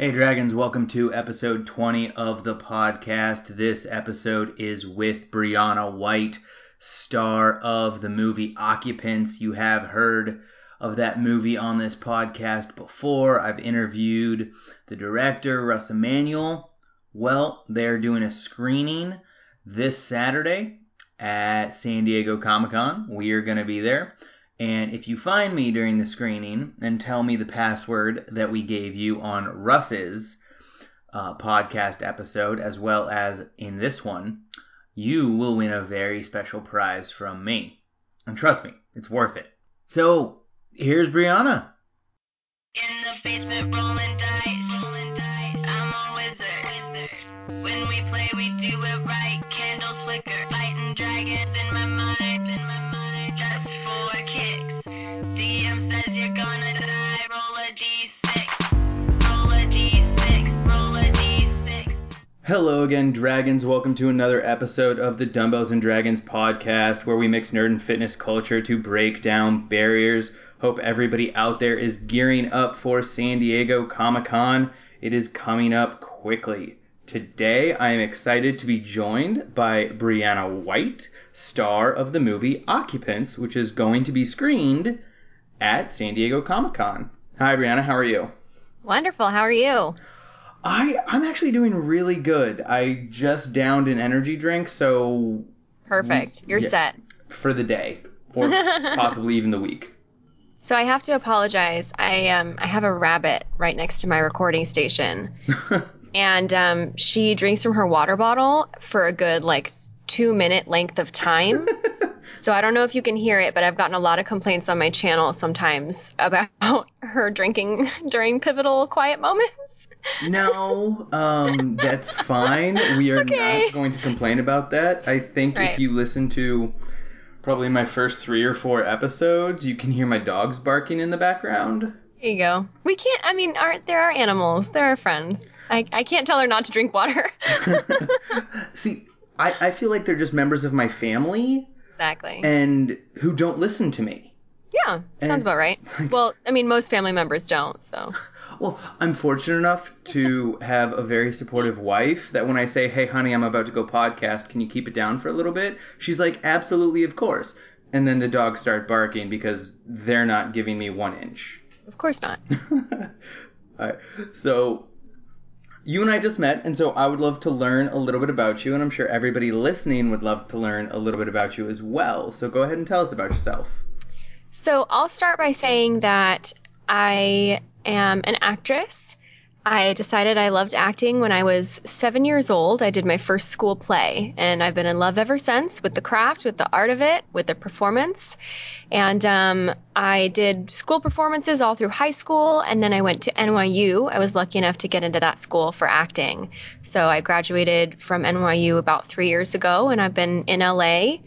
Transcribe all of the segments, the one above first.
Hey, Dragons, welcome to episode 20 of the podcast. This episode is with Briana White, star of the movie Occupants. You have heard of that movie on this podcast before. I've interviewed the director, Russ Emanuel. Well, they're doing a screening this Saturday at San Diego Comic Con. We are going to be there. And if you find me during the screening and tell me the password that we gave you on Russ's uh, podcast episode, as well as in this one, you will win a very special prize from me. And trust me, it's worth it. So here's Briana. In the basement rolling dice, rolling dice. I'm a wizard. When we play, we do it right. Candles flicker, Hello again, Dragons. Welcome to another episode of the Dumbbells and Dragons podcast, where we mix nerd and fitness culture to break down barriers. Hope everybody out there is gearing up for San Diego Comic Con. It is coming up quickly. Today, I am excited to be joined by Briana White, star of the movie Occupants, which is going to be screened at San Diego Comic Con. Hi, Briana. How are you? Wonderful. How are you? I I'm actually doing really good. I just downed an energy drink, so Perfect. You're Yeah. set. for the day or possibly even the week. So I have to apologize. I um I have a rabbit right next to my recording station, and um she drinks from her water bottle for a good like two minute length of time. so I don't know if you can hear it, but I've gotten a lot of complaints on my channel sometimes about her drinking during pivotal quiet moments. No, um, that's fine. We are Okay. not going to complain about that. I think if you listen to probably my first three or four episodes, you can hear my dogs barking in the background. There you go. We can't. I mean, aren't there are animals? There are friends. I I can't tell her not to drink water. See, I, I feel like they're just members of my family exactly. and who don't listen to me. Yeah, And- sounds about right. Well, I mean, most family members don't, so. Well, I'm fortunate enough to have a very supportive wife that when I say, hey, honey, I'm about to go podcast, can you keep it down for a little bit? She's like, absolutely, of course. And then the dogs start barking because they're not giving me one inch. Of course not. Alright, so you and I just met, and so I would love to learn a little bit about you, and I'm sure everybody listening would love to learn a little bit about you as well. So go ahead and tell us about yourself. So I'll start by saying that I am an actress. I decided I loved acting when I was seven years old. I did my first school play, and I've been in love ever since with the craft, with the art of it, with the performance. And um, I did school performances all through high school, and then I went to NYU. I was lucky enough to get into that school for acting. So I graduated from NYU about three years ago, and I've been in LA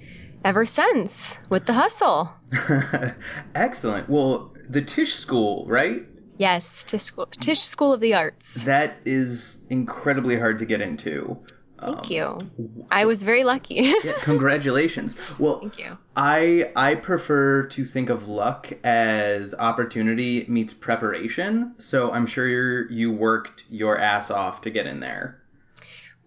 ever since with the hustle. Excellent. Well, the Tisch School, right? Yes, Tisch School, Tisch School of the Arts. That is incredibly hard to get into. Thank Um, you. I was very lucky. Yeah, congratulations. Well, Thank you. I I prefer to think of luck as opportunity meets preparation. So I'm sure you're, you worked your ass off to get in there.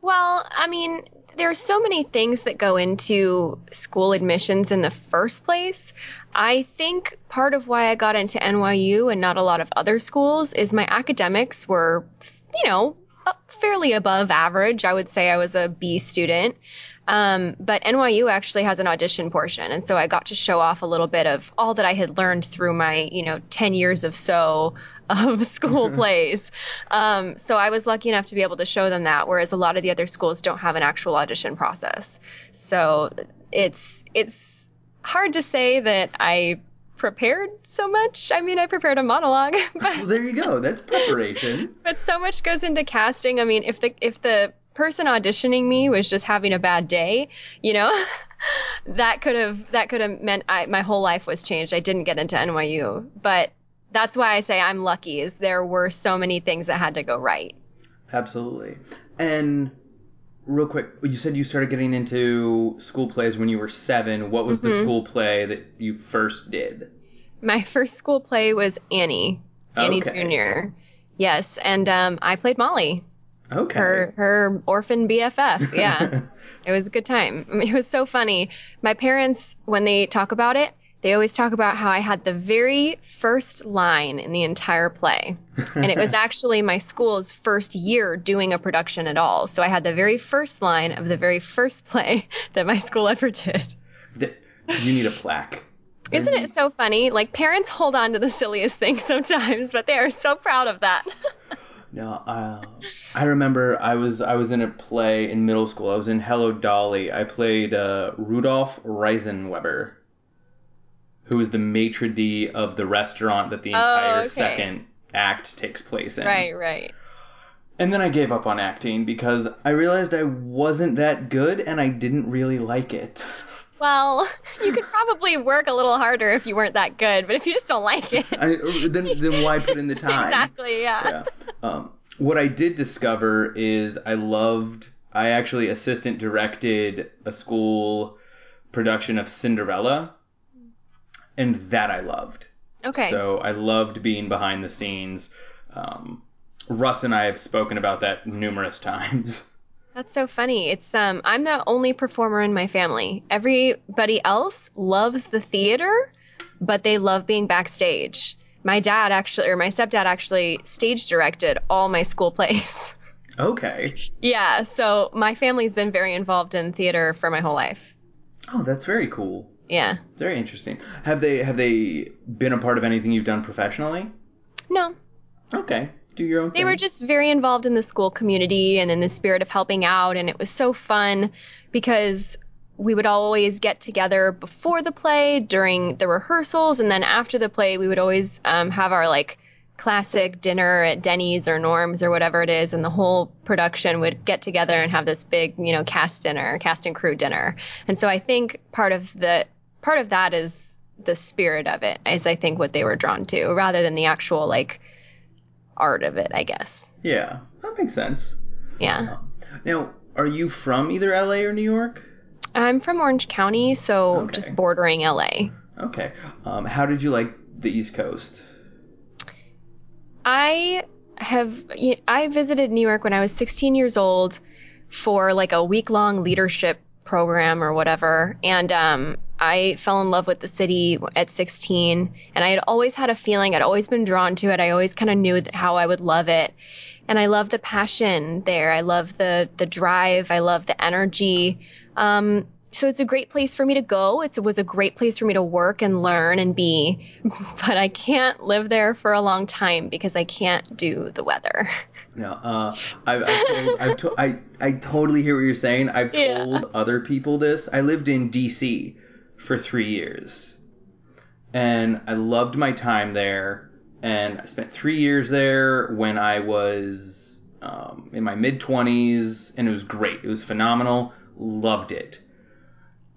Well, I mean, there are so many things that go into school admissions in the first place. I think part of why I got into NYU and not a lot of other schools is my academics were, you know, fairly above average. I would say I was a B student. Um, but NYU actually has an audition portion, and so I got to show off a little bit of all that I had learned through my, you know, 10 years of so of school plays. Um, so I was lucky enough to be able to show them that, whereas a lot of the other schools don't have an actual audition process. So it's it's hard to say that I prepared so much. I mean, I prepared a monologue, but Well, there you go. That's preparation. but so much goes into casting. I mean, if the if the person auditioning me was just having a bad day, you know, that could have that could have meant I, my whole life was changed. I didn't get into NYU, but that's why I say I'm lucky. Is there were so many things that had to go right. Absolutely. And real quick, you said you started getting into school plays when you were seven. What was the Mhm. school play that you first did? My first school play was Annie, Annie Okay. Jr. Yes, and um, I played Molly, Okay. her her orphan BFF. Yeah, it was a good time. I mean, It was so funny. My parents, when they talk about it, they always talk about how I had the very first line in the entire play, and it was actually my school's first year doing a production at all. So I had the very first line of the very first play that my school ever did. You need a plaque. Isn't it so funny? Like parents hold on to the silliest things sometimes, but they are so proud of that. No, uh, I remember I was I was in a play in middle school. I was in Hello Dolly. I played uh, Rudolph Reisenweber, who was the maitre d of the restaurant that the entire Oh, okay. second act takes place in. right, right. And then I gave up on acting because I realized I wasn't that good and I didn't really like it. Well, you could probably work a little harder if you weren't that good, but if you just don't like it. I, then then why put in the time? exactly, yeah. yeah. Um, what I did discover is I loved. I actually assistant directed a school production of Cinderella, and that I loved. Okay. So I loved being behind the scenes. Um, Russ and I have spoken about that numerous times. That's so funny. It's um I'm the only performer in my family. Everybody else loves the theater, but they love being backstage. My dad actually or my stepdad actually stage directed all my school plays. Okay. yeah, so my family's been very involved in theater for my whole life. Oh, that's very cool. Yeah. Very interesting. Have they have they been a part of anything you've done professionally? No, Okay. Do your own thing. they thing. were just very involved in the school community and in the spirit of helping out and it was so fun because we would always get together before the play during the rehearsals and then after the play we would always um, have our like classic dinner at denny's or norm's or whatever it is and the whole production would get together and have this big you know cast dinner cast and crew dinner and so i think part of the part of that is the spirit of it is i think what they were drawn to rather than the actual like art of it i guess Yeah, that makes sense. yeah Now, are you from either LA or New York? i'm from orange county so Okay. just bordering la Okay. Um, how did you like the East Coast? I have I visited New York when I was 16 years old for like a week long leadership program or whatever, and um, I fell in love with the city at 16. And I had always had a feeling, I'd always been drawn to it. I always kind of knew how I would love it, and I love the passion there. I love the the drive. I love the energy. Um, so it's a great place for me to go. It's, it was a great place for me to work and learn and be, but I can't live there for a long time because I can't do the weather. No, uh, I've, I've told, I've to, I, I totally hear what you're saying. I've Yeah. told other people this. I lived in D.C. for three years, and I loved my time there. And I spent three years there when I was um, in my mid 20s, and it was great. It was phenomenal. Loved it.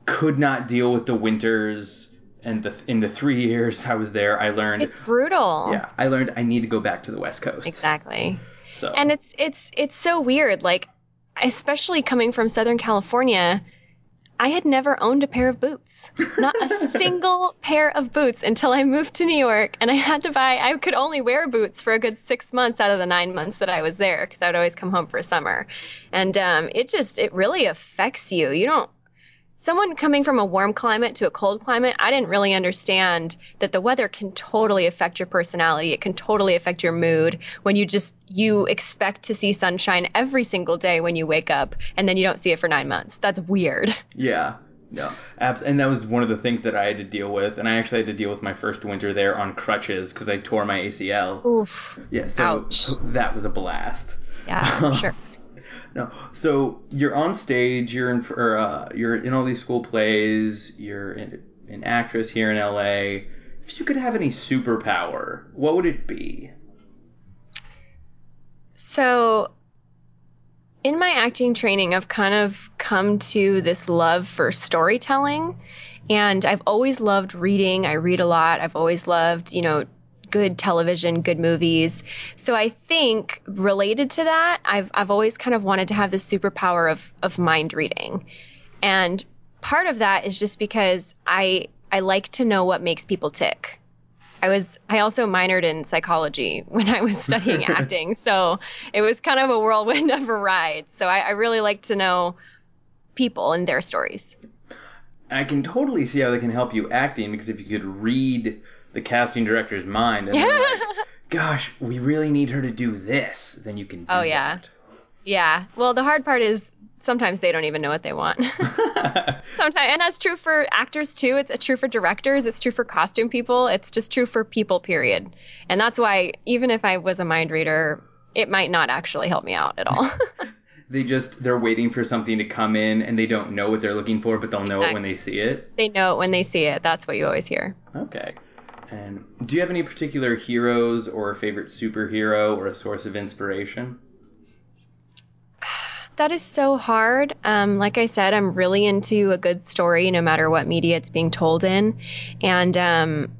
Could not deal with the winters. And the, in the three years I was there, I learned. It's brutal. yeah, I learned I need to go back to the West Coast. Exactly. So And it's it's it's so weird like especially coming from Southern California, I had never owned a pair of boots. Not a single pair of boots until I moved to New York and I had to buy I could only wear boots for a good 6 months out of the 9 months that I was there cuz I would always come home for summer. And um it just it really affects you. You don't someone coming from a warm climate to a cold climate, I didn't really understand that the weather can totally affect your personality. It can totally affect your mood when you just you expect to see sunshine every single day when you wake up and then you don't see it for 9 months. That's weird. Yeah. No. Abs- and that was one of the things that I had to deal with. And I actually had to deal with my first winter there on crutches because I tore my ACL. Oof. Yeah. So, Ouch. that was a blast. Yeah, sure. No. So you're on stage. You're in. Or, uh, you're in all these school plays. You're in, an actress here in LA. If you could have any superpower, what would it be? So, in my acting training, I've kind of come to this love for storytelling. And I've always loved reading. I read a lot. I've always loved, you know, good television, good movies. So I think related to that, I've, I've always kind of wanted to have the superpower of, of mind reading. And part of that is just because I, I like to know what makes people tick. I was I also minored in psychology when I was studying acting, so it was kind of a whirlwind of a ride. So I, I really like to know people and their stories. I can totally see how they can help you acting because if you could read the casting director's mind and then like, gosh, we really need her to do this, then you can. Do Oh, yeah. Yeah. Well, the hard part is sometimes they don't even know what they want. sometimes, and that's true for actors too. It's true for directors. It's true for costume people. It's just true for people. Period. And that's why even if I was a mind reader, it might not actually help me out at all. they just they're waiting for something to come in and they don't know what they're looking for, but they'll know it when they see it. they know it when they see it. That's what you always hear. Okay. And do you have any particular heroes or favorite superhero or a source of inspiration? That is so hard. Um, like I said, I'm really into a good story, no matter what media it's being told in, and um,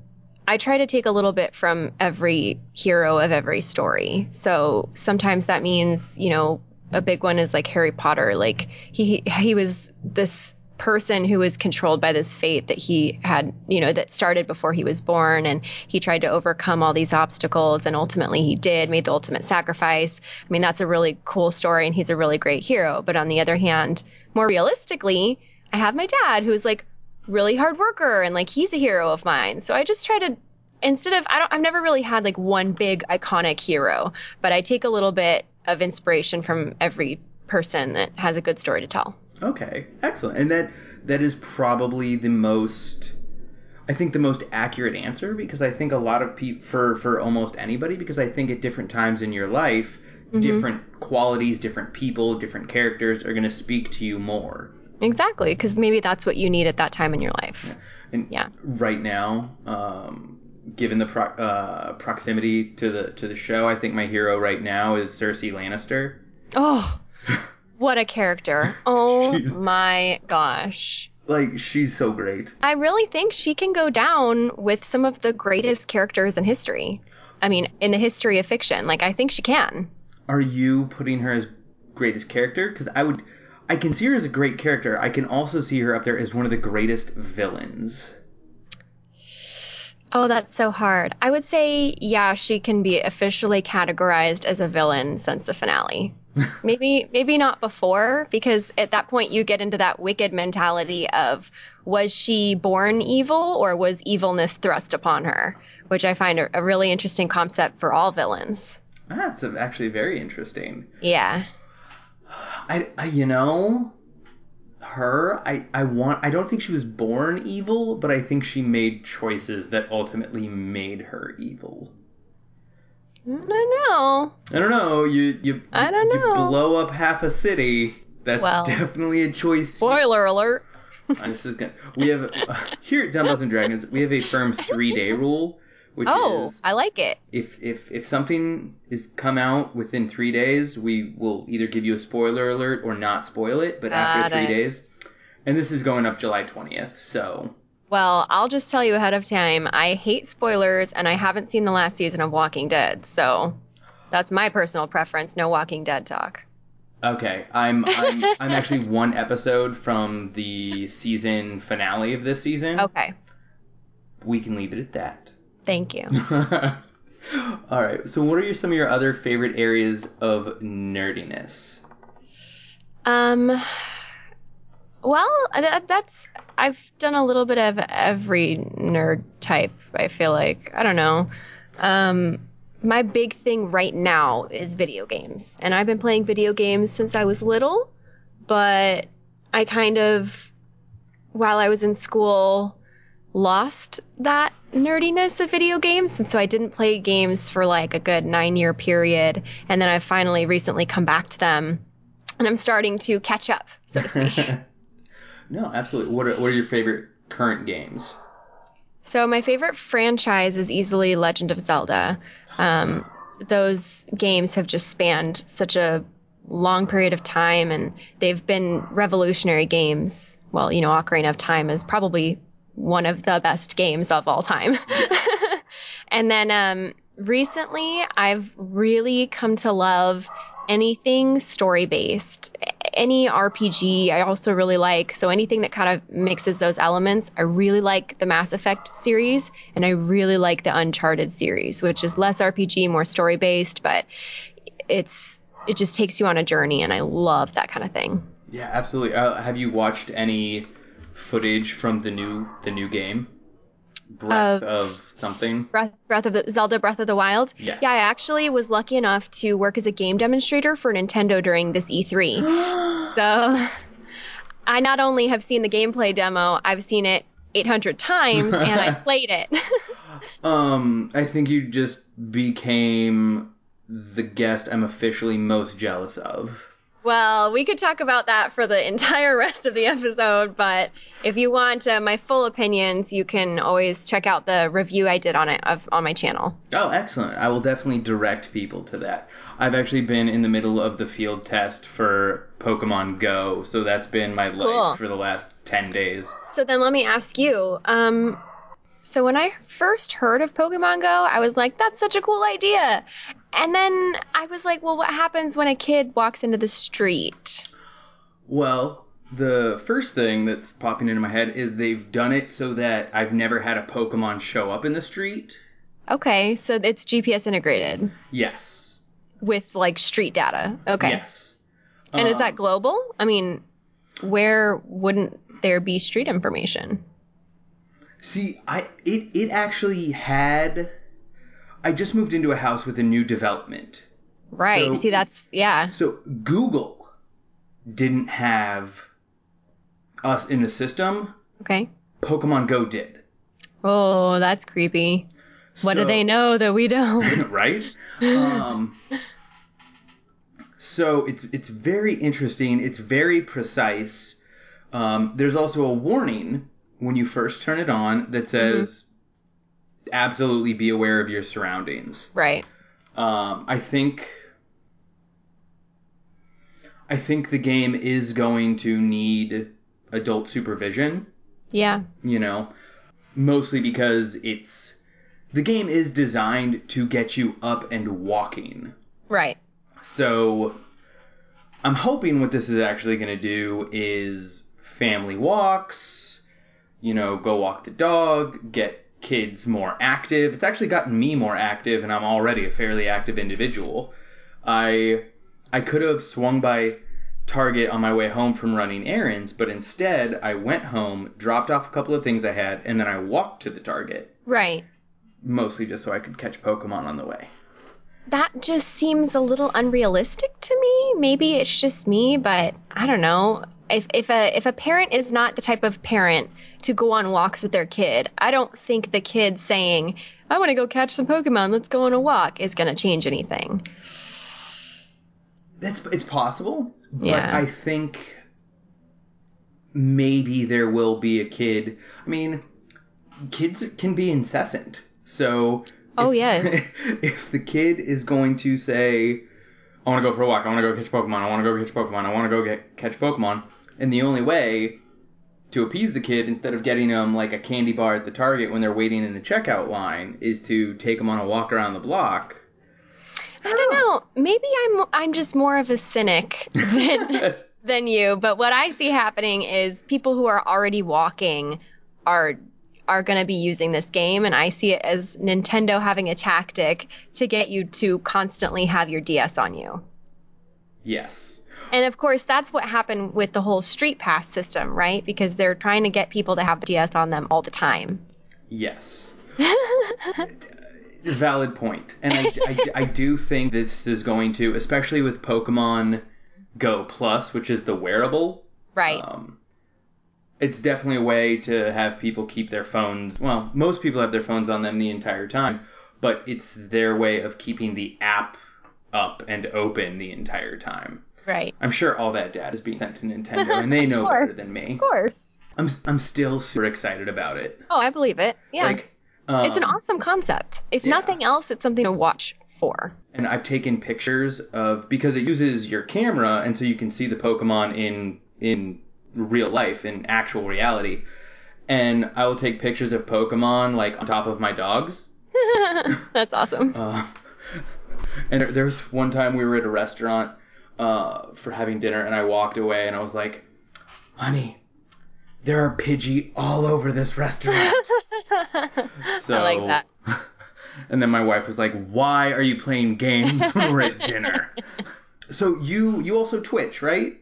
I try to take a little bit from every hero of every story. So sometimes that means, you know, a big one is like Harry Potter. Like he he was this person who was controlled by this fate that he had, you know, that started before he was born and he tried to overcome all these obstacles and ultimately he did, made the ultimate sacrifice. I mean, that's a really cool story and he's a really great hero. But on the other hand, more realistically, I have my dad who's like really hard worker and like he's a hero of mine. So I just try to instead of I don't I've never really had like one big iconic hero, but I take a little bit of inspiration from every person that has a good story to tell. Okay, excellent. And that that is probably the most I think the most accurate answer because I think a lot of people for for almost anybody because I think at different times in your life different qualities, different people, different characters are going to speak to you more. Exactly, because maybe that's what you need at that time in your life. And Yeah. right now, um, given the pro- uh, proximity to the to the show, I think my hero right now is Cersei Lannister. Oh, what a character. Oh my gosh. Like she's so great. I really think she can go down with some of the greatest characters in history. I mean, in the history of fiction. Like, I think she can. Are you putting her as greatest character? Because I would, I can see her as a great character. I can also see her up there as one of the greatest villains. Oh, that's so hard. I would say, yeah, she can be officially categorized as a villain since the finale. maybe, maybe not before, because at that point you get into that wicked mentality of was she born evil or was evilness thrust upon her, which I find a, a really interesting concept for all villains. That's actually very interesting. Yeah. I, I you know, her, I, I want, I don't think she was born evil, but I think she made choices that ultimately made her evil. Mm, I don't know. I don't know. You, you, I don't you know. blow up half a city. That's Well, definitely a choice. Spoiler alert. Uh, this is gonna, we have uh, here at Dumbbells and Dragons, we have a firm three day rule, which Oh, is I like it. if if if something is come out within three days, we will either give you a spoiler alert or not spoil it. But after three it. days, and this is going up July twentieth, so Well, I'll just tell you ahead of time. I hate spoilers, and I haven't seen the last season of Walking Dead, so that's my personal preference. No Walking Dead talk. okay. I'm I'm I'm actually one episode from the season finale of this season. Okay, We can leave it at that. Thank you. All right. So, what are your, some of your other favorite areas of nerdiness? Um, well, that, that's I've done a little bit of every nerd type. I feel like I don't know. Um, my big thing right now is video games, and I've been playing video games since I was little. But I kind of, while I was in school, lost that nerdiness of video games, and so I didn't play games for like a good nine-year period, and then I finally recently come back to them and I'm starting to catch up, so to speak. no, absolutely. What are, what are your favorite current games? so my favorite franchise is easily Legend of Zelda. Um, those games have just spanned such a long period of time, and they've been revolutionary games. Well, you know, Ocarina of Time is probably one of the best games of all time. and then um, recently, I've really come to love anything story based. any RPG I also really like. So anything that kind of mixes those elements. I really like the Mass Effect series and I really like the Uncharted series, which is less RPG, more story based, but it's it just takes you on a journey and I love that kind of thing. Yeah, absolutely. Uh, have you watched any footage from the new the new game? Breath Of- of something. Breath, Breath of the Zelda Breath of the Wild. Yes. Yeah, I actually was lucky enough to work as a game demonstrator for Nintendo during this E3. so I not only have seen the gameplay demo, I've seen it 800 times and I played it. Um, I think you just became the guest I'm officially most jealous of. Well, we could talk about that for the entire rest of the episode, but if you want uh, my full opinions, you can always check out the review I did on it of, on my channel. Oh, excellent. I will definitely direct people to that. I've actually been in the middle of the field test for Pokemon Go, so that's been my life Cool. for the last 10 days. So then let me ask you. Um, so when I first heard of Pokemon Go, I was like, that's such a cool idea. And then I was like, well, what happens when a kid walks into the street? Well, the first thing that's popping into my head is they've done it so that I've never had a Pokemon show up in the street. Okay, so it's GPS integrated Yes. with like street data. Okay. Yes. And is that Um, global? I mean, where wouldn't there be street information? See, I it it actually had. I just moved into a house with a new development. Right. So- See, that's yeah. So Google didn't have us in the system. Okay. Pokemon Go did. Oh, that's creepy. What do they know that we don't? right? Um, so it's it's very interesting. It's very precise. Um, there's also a warning when you first turn it on that says, "Absolutely be aware of your surroundings." right. Um, I think I think the game is going to need adult supervision. Yeah. You know, mostly because it's the game is designed to get you up and walking. Right. So I'm hoping what this is actually going to do is family walks, you know, go walk the dog, get kids more active. It's actually gotten me more active and I'm already a fairly active individual. I I could have swung by Target on my way home from running errands, but instead I went home, dropped off a couple of things I had, and then I walked to the Target, Right. mostly just so I could catch Pokemon on the way. That just seems a little unrealistic to me. Maybe it's just me, but I don't know. If if a if a parent is not the type of parent to go on walks with their kid, I don't think the kid saying, "I want to go catch some Pokemon, let's go on a walk," is going to change anything. That's it's possible, but Yeah. I think maybe there will be a kid. I mean, kids can be incessant. So Oh, if- yes. if the kid is going to say, "I want to go for a walk. I want to go catch Pokemon. I want to go catch Pokemon. I want to go get catch Pokemon," and the only way to appease the kid instead of getting them like a candy bar at the Target when they're waiting in the checkout line is to take them on a walk around the block. I don't know. Maybe I'm I'm just more of a cynic than than you, but what I see happening is people who are already walking are are going to be using this game and I see it as Nintendo having a tactic to get you to constantly have your DS on you. yes. And of course, that's what happened with the whole Street Pass system, right? Because they're trying to get people to have the DS on them all the time. Yes. Valid point. And I, I, I do think this is going to, especially with Pokemon Go Plus, which is the wearable. Right. Um, it's definitely a way to have people keep their phones. Well, most people have their phones on them the entire time, but it's their way of keeping the app up and open the entire time. Right. I'm sure all that data is being sent to Nintendo, and they know Of better than me. Of course. I'm, I'm still super excited about it. Oh, I believe it. Yeah. Like, um, it's an awesome concept. If yeah. nothing else, it's something to watch for. and I've taken pictures of because it uses your camera and so you can see the Pokemon in in real life in actual reality. And I will take pictures of Pokemon like on top of my dogs. That's awesome. Uh, and there, there was one time we were at a restaurant uh, for having dinner, and I walked away, and I was like, "Honey, there are Pidgey all over this restaurant." So, I like that. And then my wife was like, "Why are you playing games when we're at dinner?" so you you also Twitch, right?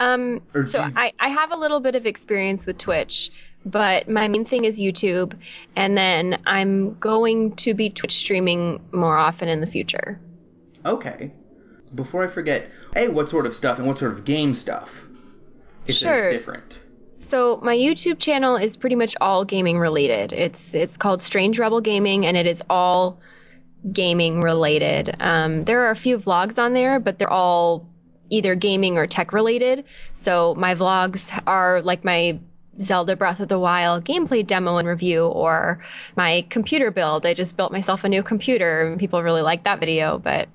Um, Or so you- I, I have a little bit of experience with Twitch, but my main thing is YouTube, and then I'm going to be Twitch streaming more often in the future. Okay. Before I forget, hey, what sort of stuff and what sort of game stuff? If Sure. different. So my YouTube channel is pretty much all gaming related. It's it's called Strange Rebel Gaming, and it is all gaming related. Um, there are a few vlogs on there, but they're all either gaming or tech related. So my vlogs are like my Zelda Breath of the Wild gameplay demo and review, or my computer build. I just built myself a new computer, and people really like that video. But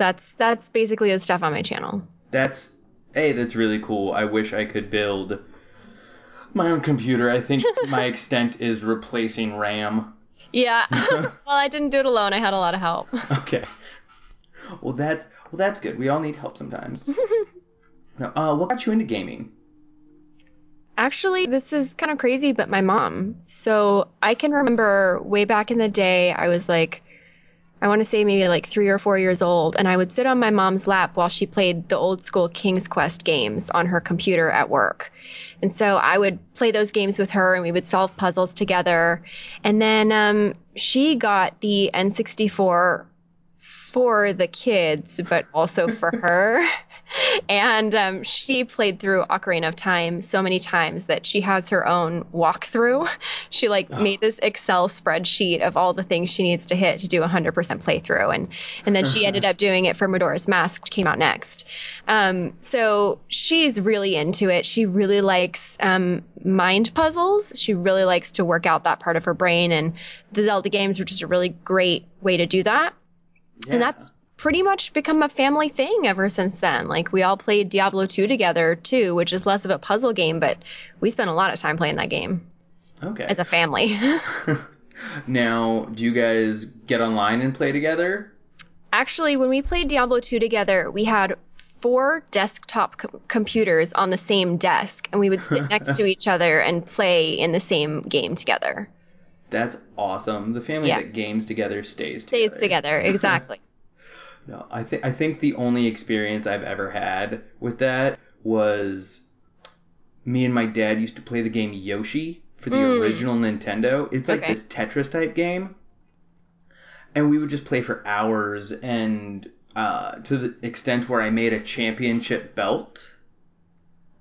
that's that's basically the stuff on my channel. That's hey, that's really cool. I wish I could build my own computer. I think my extent is replacing RAM. Yeah. well, I didn't do it alone. I had a lot of help. Okay. Well, that's well, that's good. We all need help sometimes. now, uh, what got you into gaming? Actually, this is kind of crazy, but my mom. So I can remember way back in the day, I was like, I want to say maybe like three or four years old, and I would sit on my mom's lap while she played the old school King's Quest games on her computer at work. And so I would play those games with her and we would solve puzzles together. And then um, she got the N64 for the kids, but also for her. And um, she played through Ocarina of Time so many times that she has her own walkthrough. She like made this Excel spreadsheet of all the things she needs to hit to do a 100% playthrough, and and then she ended up doing it for Majora's Mask, which came out next. Um, so she's really into it. She really likes um, mind puzzles. She really likes to work out that part of her brain, and the Zelda games were just a really great way to do that. Yeah. And that's pretty much become a family thing ever since then. Like we all played Diablo 2 together too, which is less of a puzzle game, but we spent a lot of time playing that game okay. as a family. now, do you guys get online and play together? Actually, when we played Diablo 2 together, we had four desktop co- computers on the same desk, and we would sit next to each other and play in the same game together. That's awesome. The family Yeah. that games together stays together. Stays together, exactly. No, I think I think the only experience I've ever had with that was me and my dad used to play the game Yoshi for the Mm. original Nintendo. It's like Okay. this Tetris type game, and we would just play for hours, and uh, to the extent where I made a championship belt.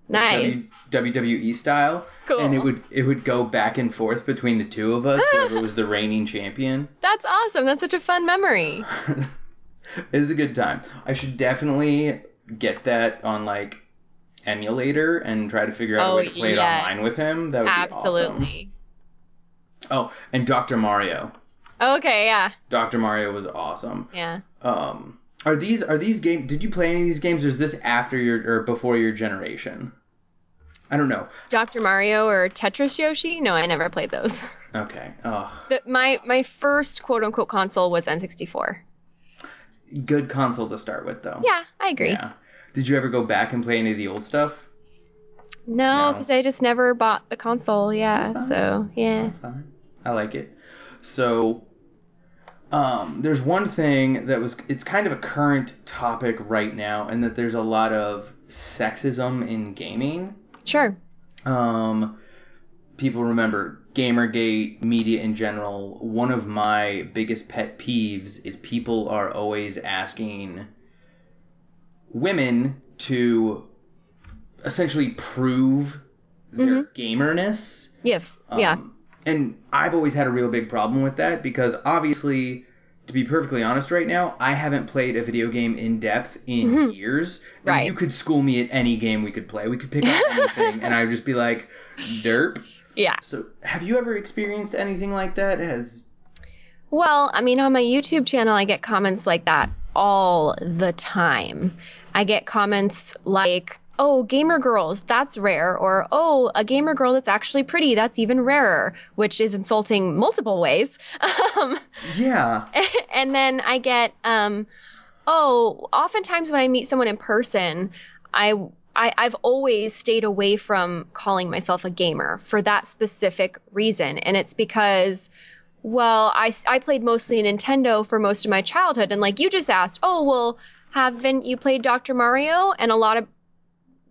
Nice. W- WWE style, Cool. and it would it would go back and forth between the two of us, whoever was the reigning champion. That's awesome. That's such a fun memory. it was a good time. I should definitely get that on like emulator and try to figure out Oh, a way to play yes. it online with him. That would be awesome. Absolutely. Oh, and Dr. Mario. Okay, yeah. Dr. Mario was awesome. Yeah. Um, are these are these games? Did you play any of these games? Or is this after your or before your generation? I don't know. Dr. Mario or Tetris Yoshi? No, I never played those. Okay. Oh, The, my my first quote unquote console was N64. Good console to start with though. Yeah, I agree. Yeah. Did you ever go back and play any of the old stuff? No, No. because I just never bought the console. Yeah, so yeah. That's fine. I like it. So, um, there's one thing that was it's kind of a current topic right now, and that there's a lot of sexism in gaming. Sure. Um, people remember Gamergate, media in general. One of my biggest pet peeves is people are always asking women to essentially prove their gamerness. Yeah. f- yeah. Um, And I've always had a real big problem with that because obviously, to be perfectly honest right now, I haven't played a video game in depth in years. And Mm-hmm. Right. You could school me at any game we could play. We could pick up anything, and I would just be like, derp. Yeah. So, have you ever experienced anything like that? Has Well, I mean, on my YouTube channel, I get comments like that all the time. I get comments like, oh, gamer girls, that's rare, or oh, a gamer girl that's actually pretty, that's even rarer, which is insulting multiple ways. Um, yeah, and then I get, um, oh, oftentimes when I meet someone in person, I, I I've always stayed away from calling myself a gamer for that specific reason, and it's because. Well, I, I played mostly Nintendo for most of my childhood, and like you just asked, oh, well, haven't you played Dr. Mario? And a lot of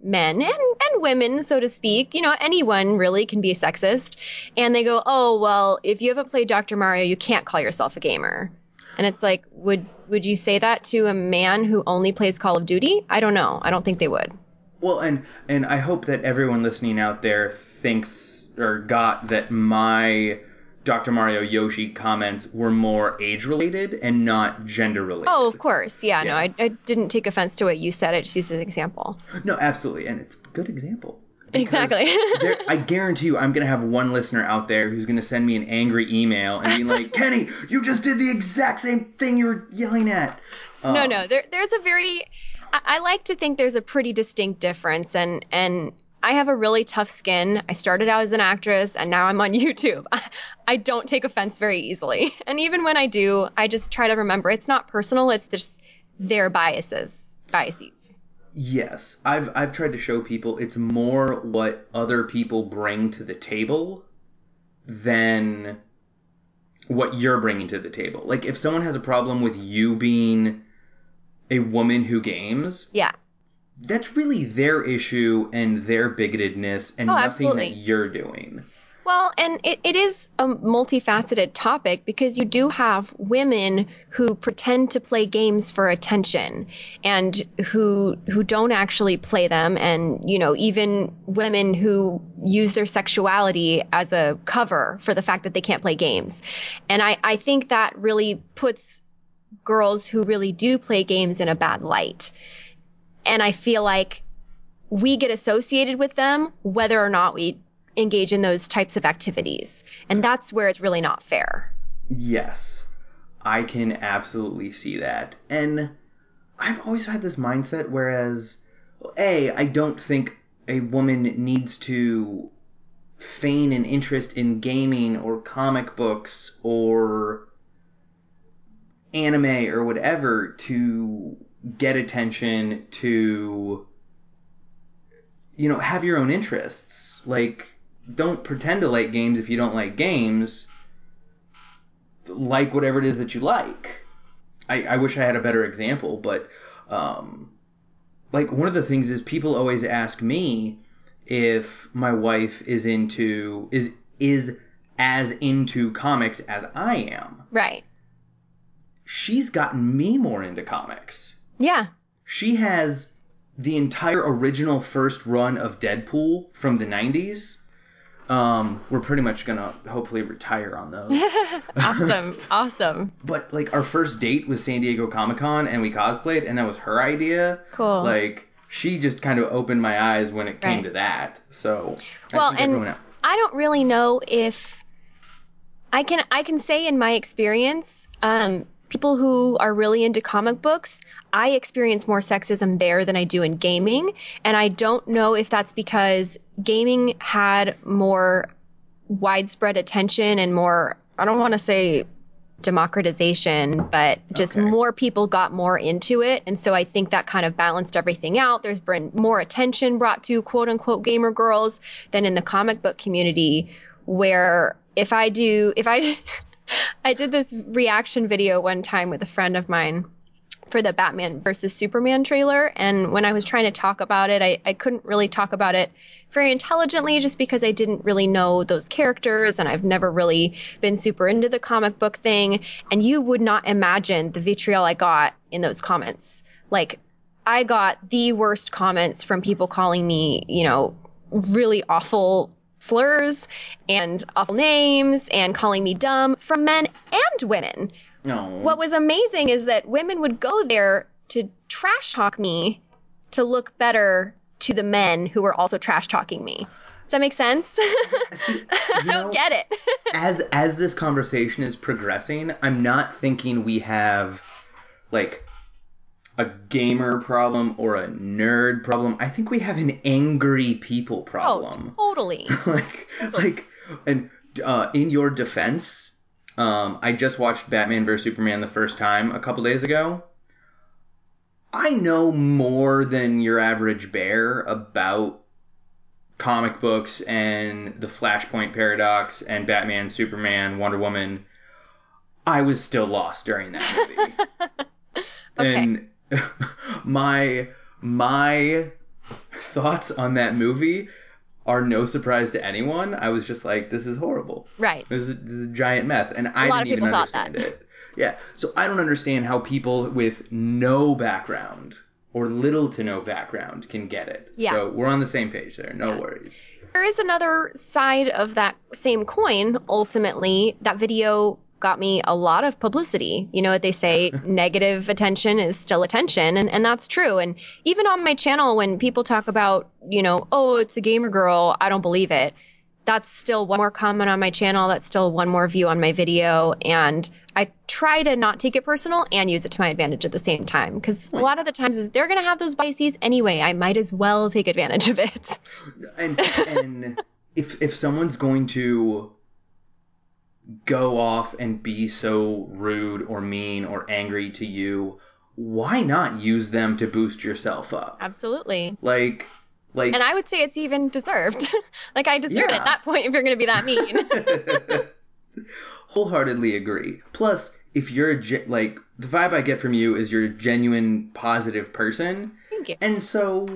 men and, and women, so to speak, you know, anyone really can be a sexist. And they go, oh, well, if you haven't played Dr. Mario, you can't call yourself a gamer. And it's like, would would you say that to a man who only plays Call of Duty? I don't know. I don't think they would. Well, and and I hope that everyone listening out there thinks or got that my Dr. Mario Yoshi comments were more age related and not gender related. Oh, of course. Yeah, no, I, I didn't take offense to what you said. I just used as an example. No, absolutely, and it's a good example. Exactly. there, I guarantee you, I'm gonna have one listener out there who's gonna send me an angry email and be like, "Kenny, you just did the exact same thing you were yelling at." no, Um, no. There, there's a very. I, like to think there's a pretty distinct difference, and and I have a really tough skin. I started out as an actress, and now I'm on YouTube. I, I don't take offense very easily, and even when I do, I just try to remember it's not personal. It's just their biases, biases. Yes, I've I've tried to show people it's more what other people bring to the table than what you're bringing to the table. Like if someone has a problem with you being a woman who games, Yeah. that's really their issue and their bigotedness and Oh, nothing absolutely. that you're doing. Well, and it, it is a multifaceted topic because you do have women who pretend to play games for attention and who who don't actually play them and you know even women who use their sexuality as a cover for the fact that they can't play games. And I, I think that really puts girls who really do play games in a bad light. And I feel like we get associated with them whether or not we engage in those types of activities. And that's where it's really not fair. Yes, I can absolutely see that. And I've always had this mindset whereas, A, I don't think a woman needs to feign an interest in gaming or comic books or anime or whatever to get attention to you know have your own interests like don't pretend to like games if you don't like games like whatever it is that you like. I, I wish I had a better example, but um, like one of the things is people always ask me if my wife is into is is as into comics as I am. Right. She's gotten me more into comics. Yeah. She has the entire original first run of Deadpool from the 90s. Um, we're pretty much gonna hopefully retire on those. awesome. awesome. But like our first date was San Diego Comic Con and we cosplayed and that was her idea. Cool. Like she just kind of opened my eyes when it came Right. to that. So I well, and I don't really know if I can I can say in my experience, um, people who are really into comic books, I experience more sexism there than I do in gaming, and I don't know if that's because gaming had more widespread attention and more I don't want to say democratization, but just Okay. more people got more into it. And so I think that kind of balanced everything out. There's been more attention brought to quote unquote gamer girls than in the comic book community, where if I do, if I, I did this reaction video one time with a friend of mine for the Batman versus Superman trailer. And when I was trying to talk about it, I, I couldn't really talk about it very intelligently just because I didn't really know those characters and I've never really been super into the comic book thing. And you would not imagine the vitriol I got in those comments. Like, I got the worst comments from people calling me, you know, really awful slurs and awful names and calling me dumb from men and women. no. What was amazing is that women would go there to trash talk me to look better to the men who were also trash talking me. Does that make sense? See, I you don't get it. as as this conversation is progressing, I'm not thinking we have like a gamer problem or a nerd problem. I think we have an angry people problem. Oh, totally. like like and uh, in your defense, um, I just watched Batman vs Superman the first time a couple days ago. I know more than your average bear about comic books and the Flashpoint paradox and Batman, Superman, Wonder Woman. I was still lost during that movie. Okay. And my my thoughts on that movie are no surprise to anyone. I was just like, this is horrible. Right. This is, this is a giant mess, and I lot didn't even people thought understand that. it. Yeah, so I don't understand how people with no background or little to no background can get it. Yeah. So we're on the same page there. No worries. There is another side of that same coin. Ultimately, that video got me a lot of publicity. You know what they say, negative attention is still attention, and, and that's true. And even on my channel, when people talk about, you know, oh, it's a gamer girl, I don't believe it. That's still one more comment on my channel. That's still one more view on my video. And I try to not take it personal and use it to my advantage at the same time. Because a lot of the times is they're going to have those biases anyway. I might as well take advantage of it. And and if if someone's going to go off and be so rude or mean or angry to you, why not use them to boost yourself up? Absolutely. Like like And I would say it's even deserved. like I deserve it at that point if you're going to be that mean. wholeheartedly agree. Plus, if you're a ge- like the vibe I get from you is you're a genuine positive person, Thank you. and so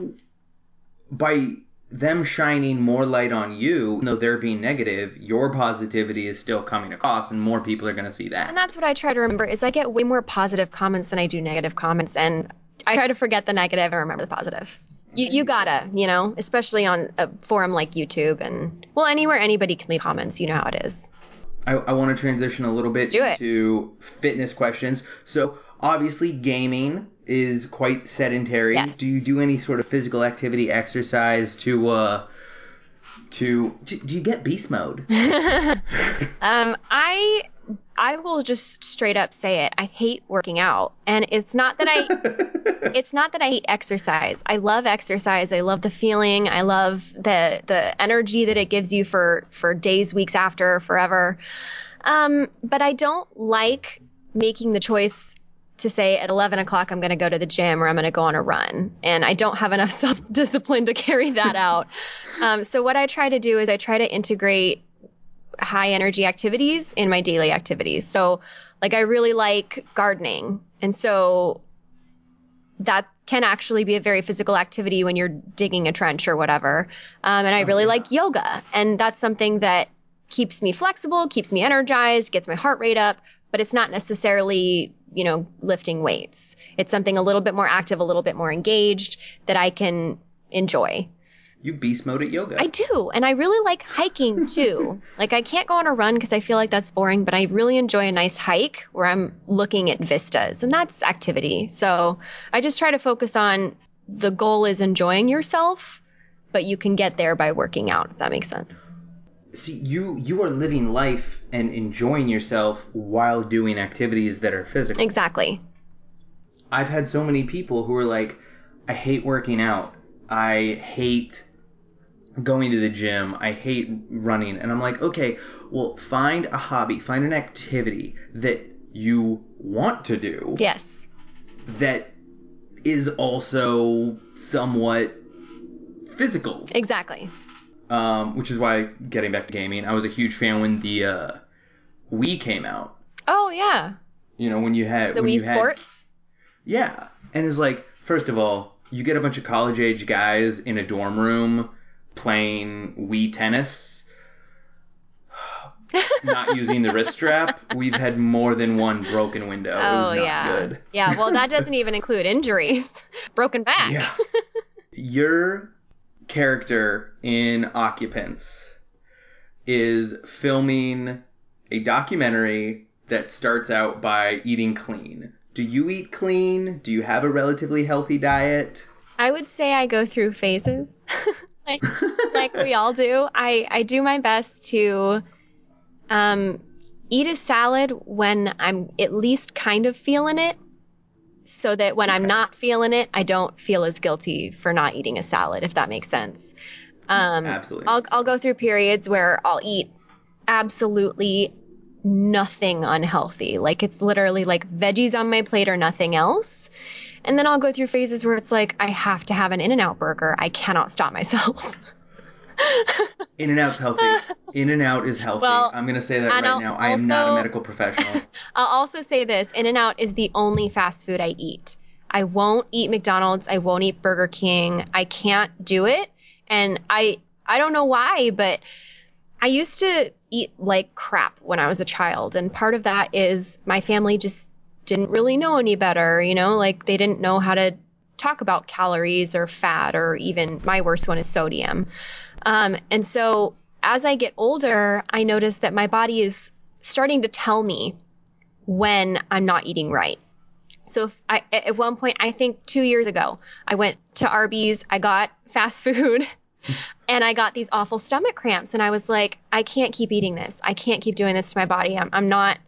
by them shining more light on you, though they're being negative, your positivity is still coming across, and more people are going to see that. And that's what I try to remember is I get way more positive comments than I do negative comments and I try to forget the negative and remember the positive. You, you gotta, you know, especially on a forum like YouTube and well anywhere anybody can leave comments, you know how it is. I, I want to transition a little bit to fitness questions. So obviously, gaming is quite sedentary. Yes. Do you do any sort of physical activity, exercise to uh to do, do you get beast mode? Um, I I will just straight up say it. I hate working out, and it's not that I it's not that I hate exercise. I love exercise. I love the feeling. I love the the energy that it gives you for for days, weeks after, forever. Um, but I don't like making the choice to say at 11 o'clock I'm going to go to the gym or I'm going to go on a run, and I don't have enough self discipline to carry that out. Um, so what I try to do is I try to integrate high energy activities in my daily activities. So, like, I really like gardening. And so that can actually be a very physical activity when you're digging a trench or whatever. Um, and I really yeah. like yoga. And that's something that keeps me flexible, keeps me energized, gets my heart rate up, but it's not necessarily, you know, lifting weights. It's something a little bit more active, a little bit more engaged that I can enjoy. you beast mode at yoga. I do, and I really like hiking too. like I can't go on a run because I feel like that's boring, but I really enjoy a nice hike where I'm looking at vistas, and that's activity. So I just try to focus on the goal is enjoying yourself, but you can get there by working out. If that makes sense. See, you you are living life and enjoying yourself while doing activities that are physical. Exactly. I've had so many people who are like, I hate working out. I hate going to the gym. I hate running. And I'm like, okay, well, find a hobby, find an activity that you want to do Yes. that is also somewhat physical. Exactly. Um, which is why, getting back to gaming, I was a huge fan when the uh, Wii came out. Oh yeah. You know, when you had The when Wii you had Sports. Yeah. And it's like, first of all, you get a bunch of college age guys in a dorm room playing Wii tennis, not using the wrist strap. We've had more than one broken window. it was oh not yeah. good. Yeah. Well, that doesn't even include injuries, broken back. Yeah. Your character in Occupants is filming a documentary that starts out by eating clean. Do you eat clean? Do you have a relatively healthy diet? I would say I go through phases, like like we all do. I I do my best to um eat a salad when I'm at least kind of feeling it, so that when I'm not feeling it, I don't feel as guilty for not eating a salad, if that makes sense. Um, Absolutely I'll I'll go through periods where I'll eat absolutely nothing unhealthy. Like it's literally like veggies on my plate or nothing else. And then I'll go through phases where it's like, I have to have an In N Out burger. I cannot stop myself. In and Out's healthy. In and Out is healthy. Well, I'm gonna say that right I'll now. I am not a medical professional. I'll also say this In and Out is the only fast food I eat. I won't eat McDonald's. I won't eat Burger King. I can't do it. And I I don't know why, but I used to eat like crap when I was a child. And part of that is my family just didn't really know any better, you know, like they didn't know how to talk about calories or fat or even my worst one is sodium. Um, and so as I get older, I notice that my body is starting to tell me when I'm not eating right. So if I, at one point, I think two years ago, I went to Arby's, I got fast food, and I got these awful stomach cramps. And I was like, I can't keep eating this. I can't keep doing this to my body. I'm, I'm not.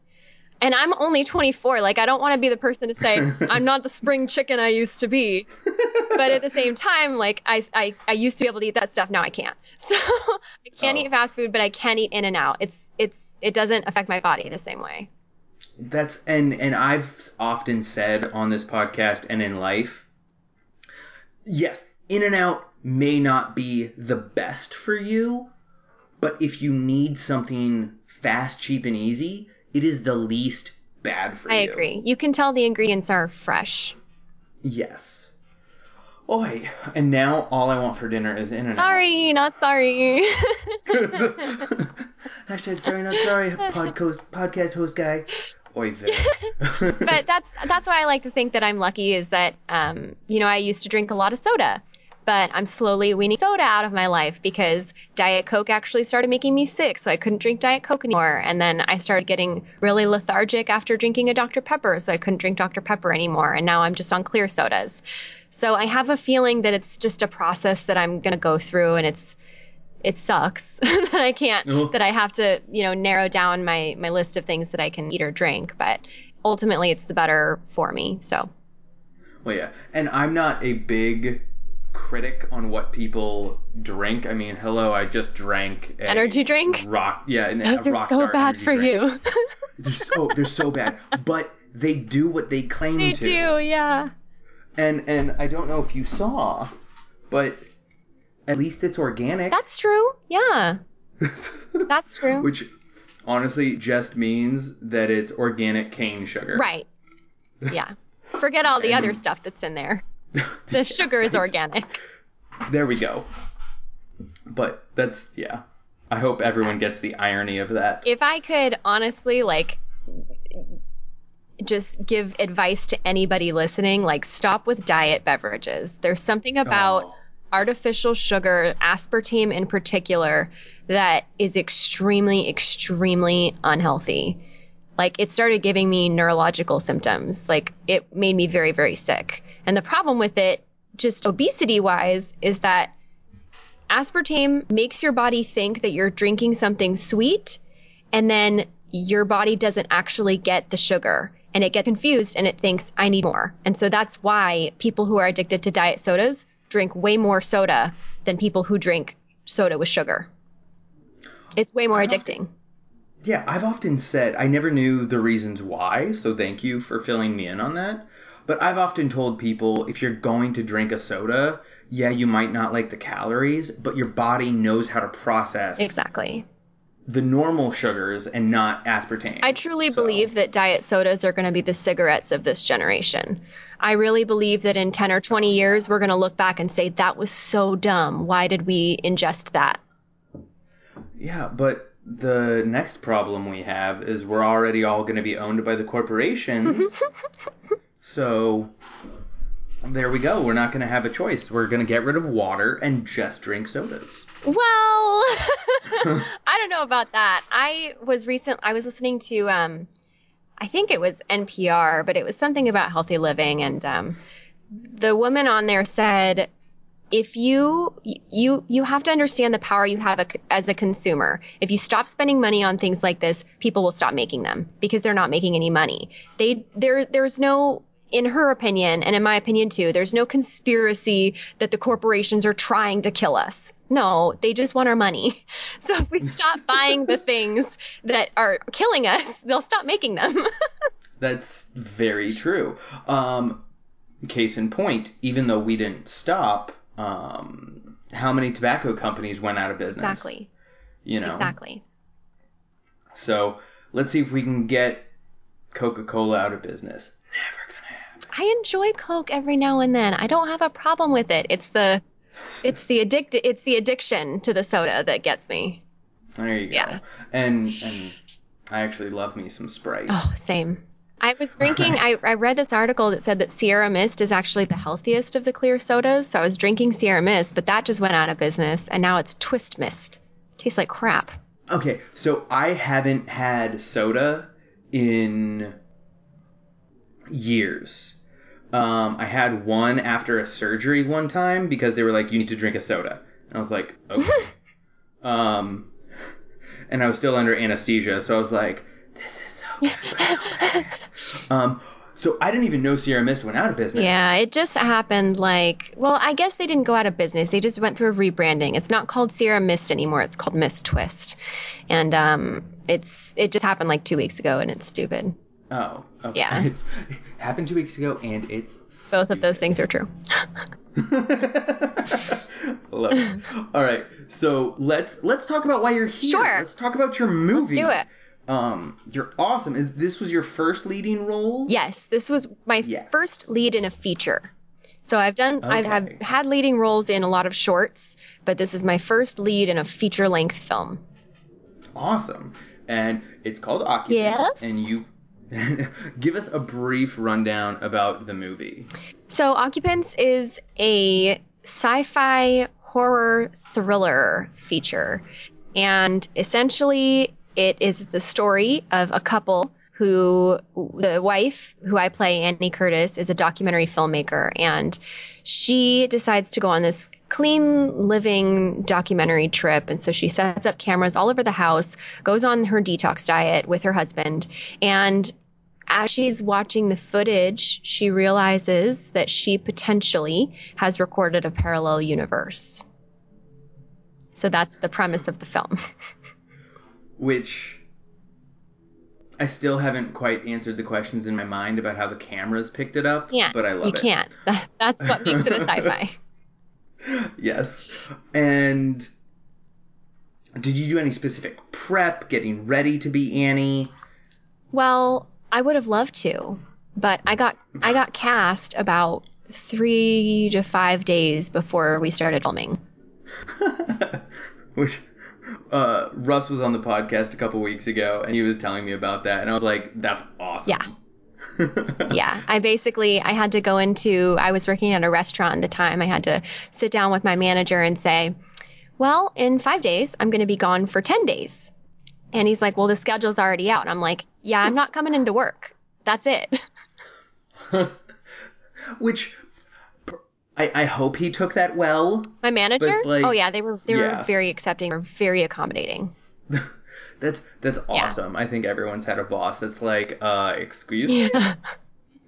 And I'm only 24. Like, I don't want to be the person to say, I'm not the spring chicken I used to be. But at the same time, like, I, I, I used to be able to eat that stuff. Now I can't. So I can't Oh. eat fast food, but I can eat in and out. It's, it's, it doesn't affect my body the same way. That's and and I've often said on this podcast and in life, yes, In and Out may not be the best for you, but if you need something fast, cheap, and easy, it is the least bad for I you. I agree. You can tell the ingredients are fresh. Yes. Oi, and now all I want for dinner is In and Sorry, not sorry. Hashtag sorry not sorry podcast podcast host guy. Oi there. but that's that's why I like to think that I'm lucky is that um, you know I used to drink a lot of soda, but I'm slowly weaning soda out of my life because Diet Coke actually started making me sick, so I couldn't drink Diet Coke anymore. And then I started getting really lethargic after drinking a Dr Pepper, so I couldn't drink Dr Pepper anymore. And now I'm just on clear sodas. So I have a feeling that it's just a process that I'm gonna go through, and it's it sucks that I can't Oh. that I have to you know narrow down my my list of things that I can eat or drink, but ultimately it's the better for me. So Well, yeah, and I'm not a big critic on what people drink. I mean, hello, I just drank a Energy drink? Rock, yeah, an, those are so bad for drink. you. They're so they're so bad, but they do what they claim they to. They do, yeah. And and I don't know if you saw, but at least it's organic. That's true. Yeah, that's true. Which honestly just means that it's organic cane sugar. right. Yeah. Forget all the other stuff that's in there. The sugar is organic. There we go. But that's yeah. I hope everyone gets the irony of that. If I could honestly like just give advice to anybody listening, like stop with diet beverages. There's something about Oh. artificial sugar, aspartame in particular, that is extremely, extremely unhealthy. Like it started giving me neurological symptoms. Like it made me very, very sick. And the problem with it, just obesity wise, is that aspartame makes your body think that you're drinking something sweet and then your body doesn't actually get the sugar and it gets confused and it thinks I need more. And so that's why people who are addicted to diet sodas drink way more soda than people who drink soda with sugar. It's way more uh-huh. addicting. Yeah, I've often said I never knew the reasons why, so thank you for filling me in on that. But I've often told people if you're going to drink a soda, yeah, you might not like the calories, but your body knows how to process Exactly. the normal sugars and not aspartame. I truly So- believe that diet sodas are going to be the cigarettes of this generation. I really believe that in 10 or 20 years, we're going to look back and say, that was so dumb. Why did we ingest that? Yeah, but the next problem we have is we're already all going to be owned by the corporations. so there we go. We're not going to have a choice. We're going to get rid of water and just drink sodas. Well, I don't know about that. I was recent. I was listening to, um, I think it was NPR, but it was something about healthy living, and um, the woman on there said, if you you you have to understand the power you have a, as a consumer. If you stop spending money on things like this, people will stop making them because they're not making any money. They there there's no in her opinion and in my opinion too, there's no conspiracy that the corporations are trying to kill us. No, they just want our money. So if we stop buying the things that are killing us, they'll stop making them. That's very true. Um, case in point, even though we didn't stop, um, how many tobacco companies went out of business? Exactly. You know. Exactly. So let's see if we can get Coca-Cola out of business. Never gonna happen. I enjoy Coke every now and then. I don't have a problem with it. It's the it's the addict it's the addiction to the soda that gets me. There you go. Yeah. And and I actually love me some Sprite. Oh, same. I was drinking I, I read this article that said that Sierra Mist is actually the healthiest of the clear sodas. So I was drinking Sierra Mist, but that just went out of business and now it's Twist Mist. Tastes like crap. Okay, so I haven't had soda in years. Um, I had one after a surgery one time because they were like, you need to drink a soda. And I was like, okay. um, and I was still under anesthesia, so I was like, this is so good. um, so I didn't even know Sierra Mist went out of business. Yeah, it just happened like, well, I guess they didn't go out of business. They just went through a rebranding. It's not called Sierra Mist anymore. It's called Mist Twist. And um it's it just happened like 2 weeks ago and it's stupid. Oh, okay. Yeah. It's, it happened two weeks ago, and it's Both of those things are true. Love it. All right, so let's let's talk about why you're here. Sure. Let's talk about your movie. Let's do it. Um, you're awesome. Is this was your first leading role? Yes, this was my Yes. first lead in a feature. So I've done I've have had leading roles in a lot of shorts, but this is my first lead in a feature length film. Awesome. And it's called Occupants. Yes. And you give us a brief rundown about the movie. So Occupants is a sci-fi horror thriller feature. And essentially it is the story of a couple who the wife who I play Annie Curtis is a documentary filmmaker and she decides to go on this clean living documentary trip and so she sets up cameras all over the house goes on her detox diet with her husband and as she's watching the footage, she realizes that she potentially has recorded a parallel universe. So that's the premise of the film. Which I still haven't quite answered the questions in my mind about how the cameras picked it up. Yeah, but I love you it. You can't. That- That's what makes it a sci-fi. yes. And did you do any specific prep, getting ready to be Annie? Well, I would have loved to, but I got I got cast about three to five days before we started filming. Which uh, Russ was on the podcast a couple weeks ago, and he was telling me about that, and I was like, "That's awesome." Yeah. yeah, I basically I had to go into I was working at a restaurant at the time. I had to sit down with my manager and say, "Well, in 5 days I'm going to be gone for 10 days." And he's like, "Well, the schedule's already out." And I'm like, "Yeah, I'm not coming into work. That's it." Which I, I hope he took that well. My manager? Like, oh yeah, they were they yeah. were very accepting, or very accommodating. That's that's Yeah. awesome. I think everyone's had a boss that's like, uh, excuse me.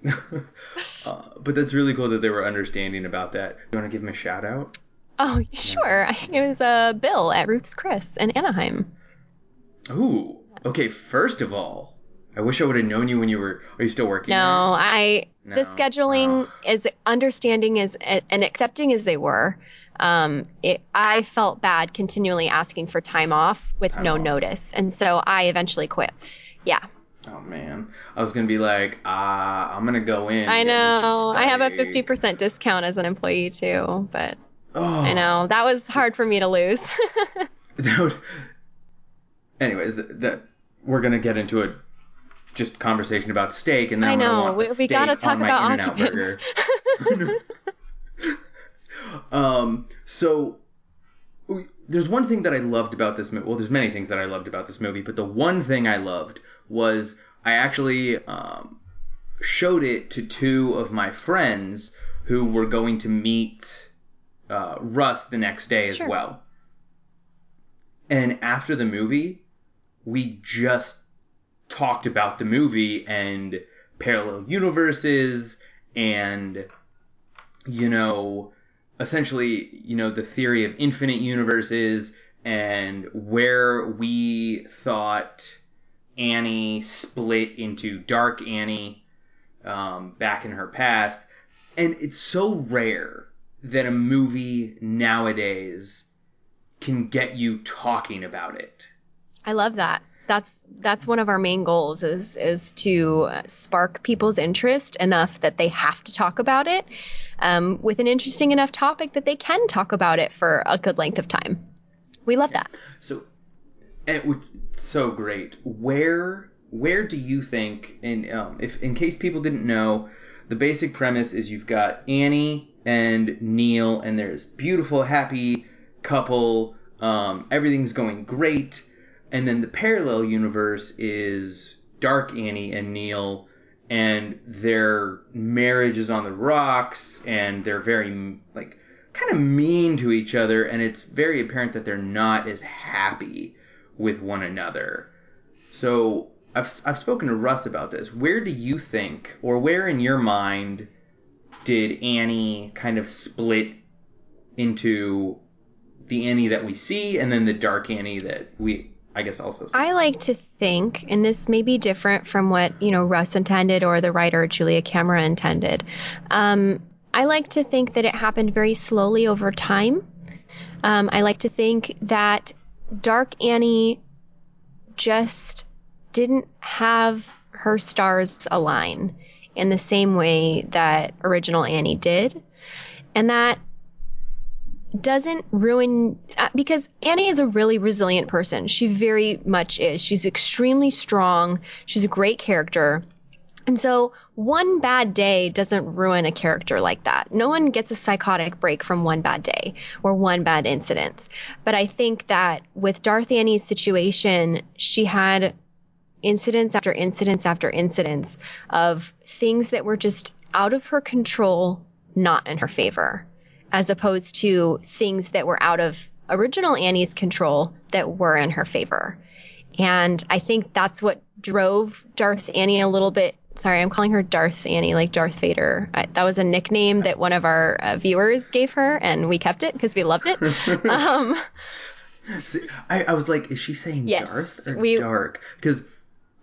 Uh, but that's really cool that they were understanding about that. You want to give him a shout out? Oh, sure. It was uh, Bill at Ruth's Chris in Anaheim. Ooh. Okay. First of all, I wish I would have known you when you were. Are you still working? No, I No. the scheduling Oh. is understanding as and accepting as they were. Um, it, I felt bad continually asking for time off with Time no off. notice, and so I eventually quit. Yeah. Oh man, I was gonna be like, ah, I'm gonna go in. I know. I have a fifty percent discount as an employee too, but Oh, I know that was hard for me to lose. That would... Anyways, that, that we're gonna get into a just conversation about steak, and then I know. We, we gotta talk about occupants. Um, so there's one thing that I loved about this movie. Well, there's many things that I loved about this movie, but the one thing I loved was I actually um, showed it to two of my friends who were going to meet uh, Russ the next day as Sure. well. And after the movie, we just talked about the movie and parallel universes and you know essentially you know the theory of infinite universes and where we thought Annie split into Dark Annie um, back in her past and it's so rare that a movie nowadays can get you talking about it. I love that. That's that's one of our main goals is is to spark people's interest enough that they have to talk about it um, with an interesting enough topic that they can talk about it for a good length of time. We love that. So, it would so great. Where where do you think, and um, if in case people didn't know, the basic premise is you've got Annie and Neil, and there's beautiful, happy couple. Um, everything's going great, and then the parallel universe is Dark Annie and Neil, and their marriage is on the rocks, and they're very like kind of mean to each other, and it's very apparent that they're not as happy with one another. So I've I've spoken to Russ about this. Where do you think, or where in your mind, did Annie kind of split into the Annie that we see, and then the dark Annie that we, I guess, also? I like to think, and this may be different from what you know Russ intended or the writer Julia Camera intended. Um, I like to think that it happened very slowly over time. Um, I like to think that Dark Annie just didn't have her stars align in the same way that original Annie did. And that doesn't ruin uh, because Annie is a really resilient person. She very much is. She's extremely strong. She's a great character. And so one bad day doesn't ruin a character like that. No one gets a psychotic break from one bad day or one bad incident. But I think that with Darth Annie's situation, she had incidents after incidents after incidents of things that were just out of her control, not in her favor, as opposed to things that were out of original Annie's control that were in her favor. And I think that's what drove Darth Annie a little bit. Sorry, I'm calling her Darth Annie, like Darth Vader. I, that was a nickname that one of our uh, viewers gave her, and we kept it because we loved it. um, See, I, I was like, is she saying Yes, Darth or we- dark? Because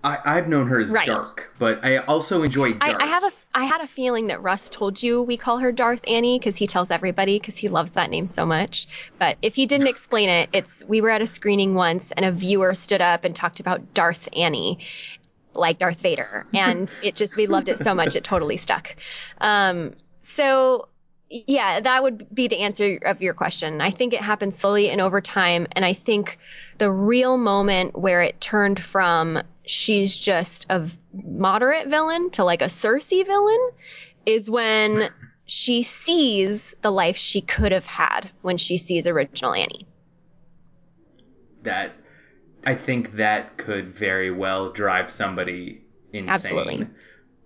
I I've known her as Right. dark, but I also enjoy I. I have a I had a feeling that Russ told you we call her Darth Annie because he tells everybody because he loves that name so much. But if he didn't explain it, it's we were at a screening once and a viewer stood up and talked about Darth Annie, like Darth Vader, and it just we loved it so much it totally stuck. Um, so yeah, that would be the answer of your question. I think it happened slowly and over time, and I think the real moment where it turned from she's just a moderate villain to like a Cersei villain is when she sees the life she could have had when she sees original Annie. that I think that could very well drive somebody insane. Absolutely.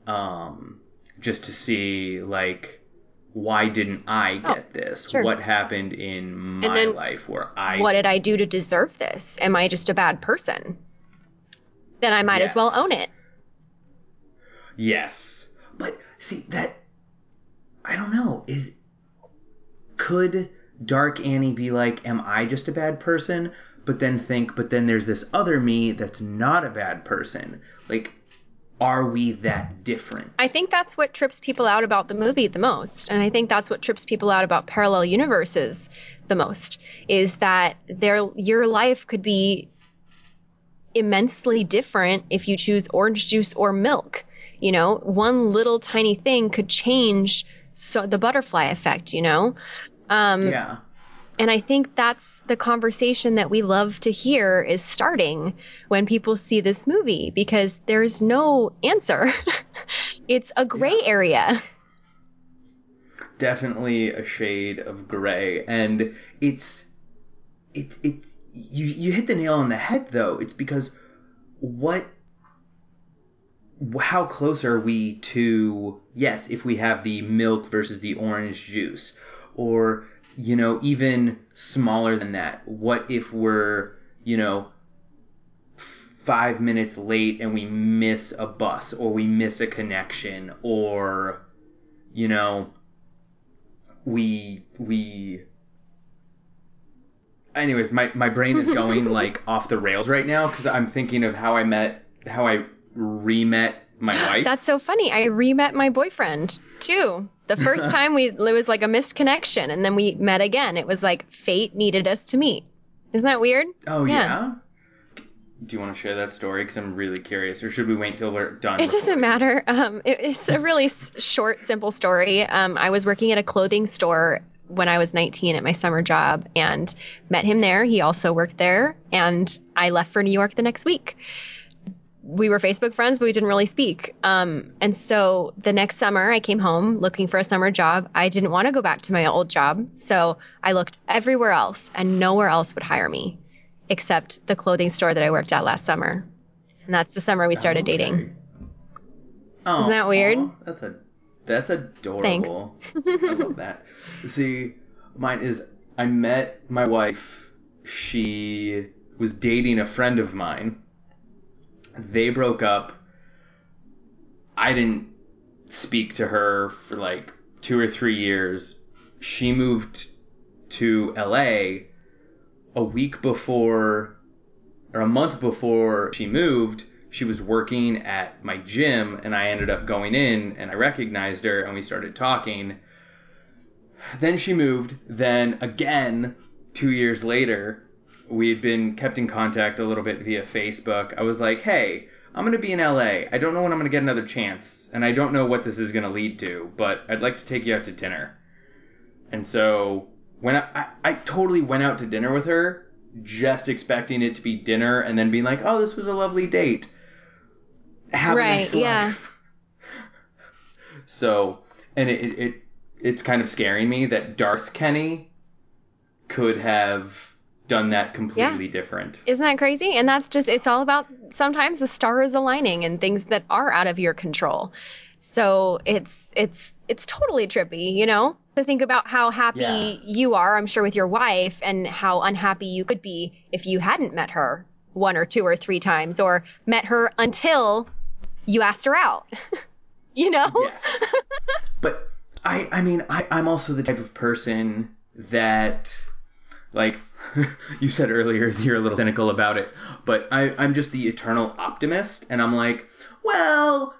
Um, just to see like why didn't I Oh, get this? sure. What happened in my then life where I What did I do to deserve this? Am I just a bad person? Then I might as well own it. Yes. But see that I don't know. Is could Dark Annie be like, Am I just a bad person? But then think, but then there's this other me that's not a bad person. Like, are we that different? I think that's what trips people out about the movie the most. And I think that's what trips people out about parallel universes the most is that their your life could be immensely different if you choose orange juice or milk. You know, one little tiny thing could change so the butterfly effect, you know? Um, Yeah. and I think that's the conversation that we love to hear is starting when people see this movie because there's no answer. it's a gray area. definitely a shade of gray and it's it's it's you you hit the nail on the head though. It's because what how close are we to yes if we have the milk versus the orange juice? Or you know even smaller than that what if we're you know five minutes late and we miss a bus or we miss a connection or you know we we anyways my, my brain is going like off the rails right now because i'm thinking of how i met how i re-met my wife That's so funny. I re met my boyfriend too The first time we it was like a missed connection, and then we met again. It was like fate needed us to meet. Isn't that weird? Oh Yeah. yeah. Do you want to share that story? Because I'm really curious. Or should we wait till we're done? It doesn't matter. Um, it, it's a really short, simple story. Um, I was working at a clothing store when I was 19 at my summer job and met him there. He also worked there, and I left for New York the next week. We were Facebook friends, but we didn't really speak. Um, and so the next summer, I came home looking for a summer job. I didn't want to go back to my old job, so I looked everywhere else, and nowhere else would hire me except the clothing store that I worked at last summer. And that's the summer we started Okay. dating. Oh, Isn't that weird? aw, That's a that's adorable. Thanks. I love that. See, mine is I met my wife. She was dating a friend of mine. They broke up. I didn't speak to her for like two or three years. She moved to LA a week before or a month before she moved, she was working at my gym and I ended up going in and I recognized her and we started talking. Then she moved. Then again, two years later, we had been kept in contact a little bit via Facebook. I was like, hey, I'm going to be in LA. I don't know when I'm going to get another chance and I don't know what this is going to lead to, but I'd like to take you out to dinner. And so when I, I, I totally went out to dinner with her, just expecting it to be dinner and then being like, oh, this was a lovely date. Have a Right, nice yeah. life. So, and it, it, it it's kind of scaring me that Darth Kenny could have done that completely different. Isn't that crazy? And that's just, it's all about sometimes the stars aligning and things that are out of your control. So it's, it's, it's totally trippy, you know? To think about how happy Yeah. you are, I'm sure, with your wife and how unhappy you could be if you hadn't met her one or two or three times or met her until you asked her out. you know? Yes. but I I mean I, I'm also the type of person that like you said earlier you're a little cynical about it, but I, I'm just the eternal optimist and I'm like, well,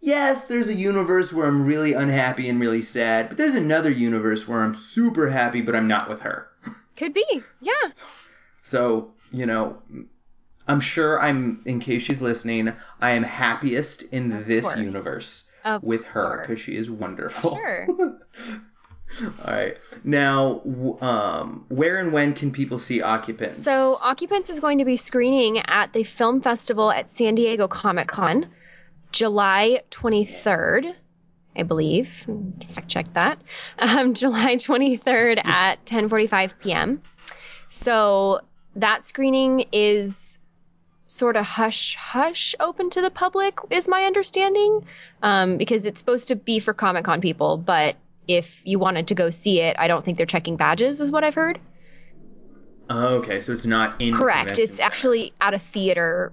yes, there's a universe where I'm really unhappy and really sad, but there's another universe where I'm super happy but I'm not with her. Could be. Yeah. So, you know, I'm sure I'm, in case she's listening, I am happiest in Of this course. universe Of with her because she is wonderful. Sure. All right. Now, um, where and when can people see Occupants? So, Occupants is going to be screening at the film festival at San Diego Comic Con, July 23rd, I believe. Fact check that. Um, July 23rd at 10:45 p.m. So that screening is sort of hush hush open to the public, is my understanding, um, because it's supposed to be for Comic Con people, but if you wanted to go see it, I don't think they're checking badges, is what I've heard. Oh, okay, so it's not in. Correct. It's actually at a theater,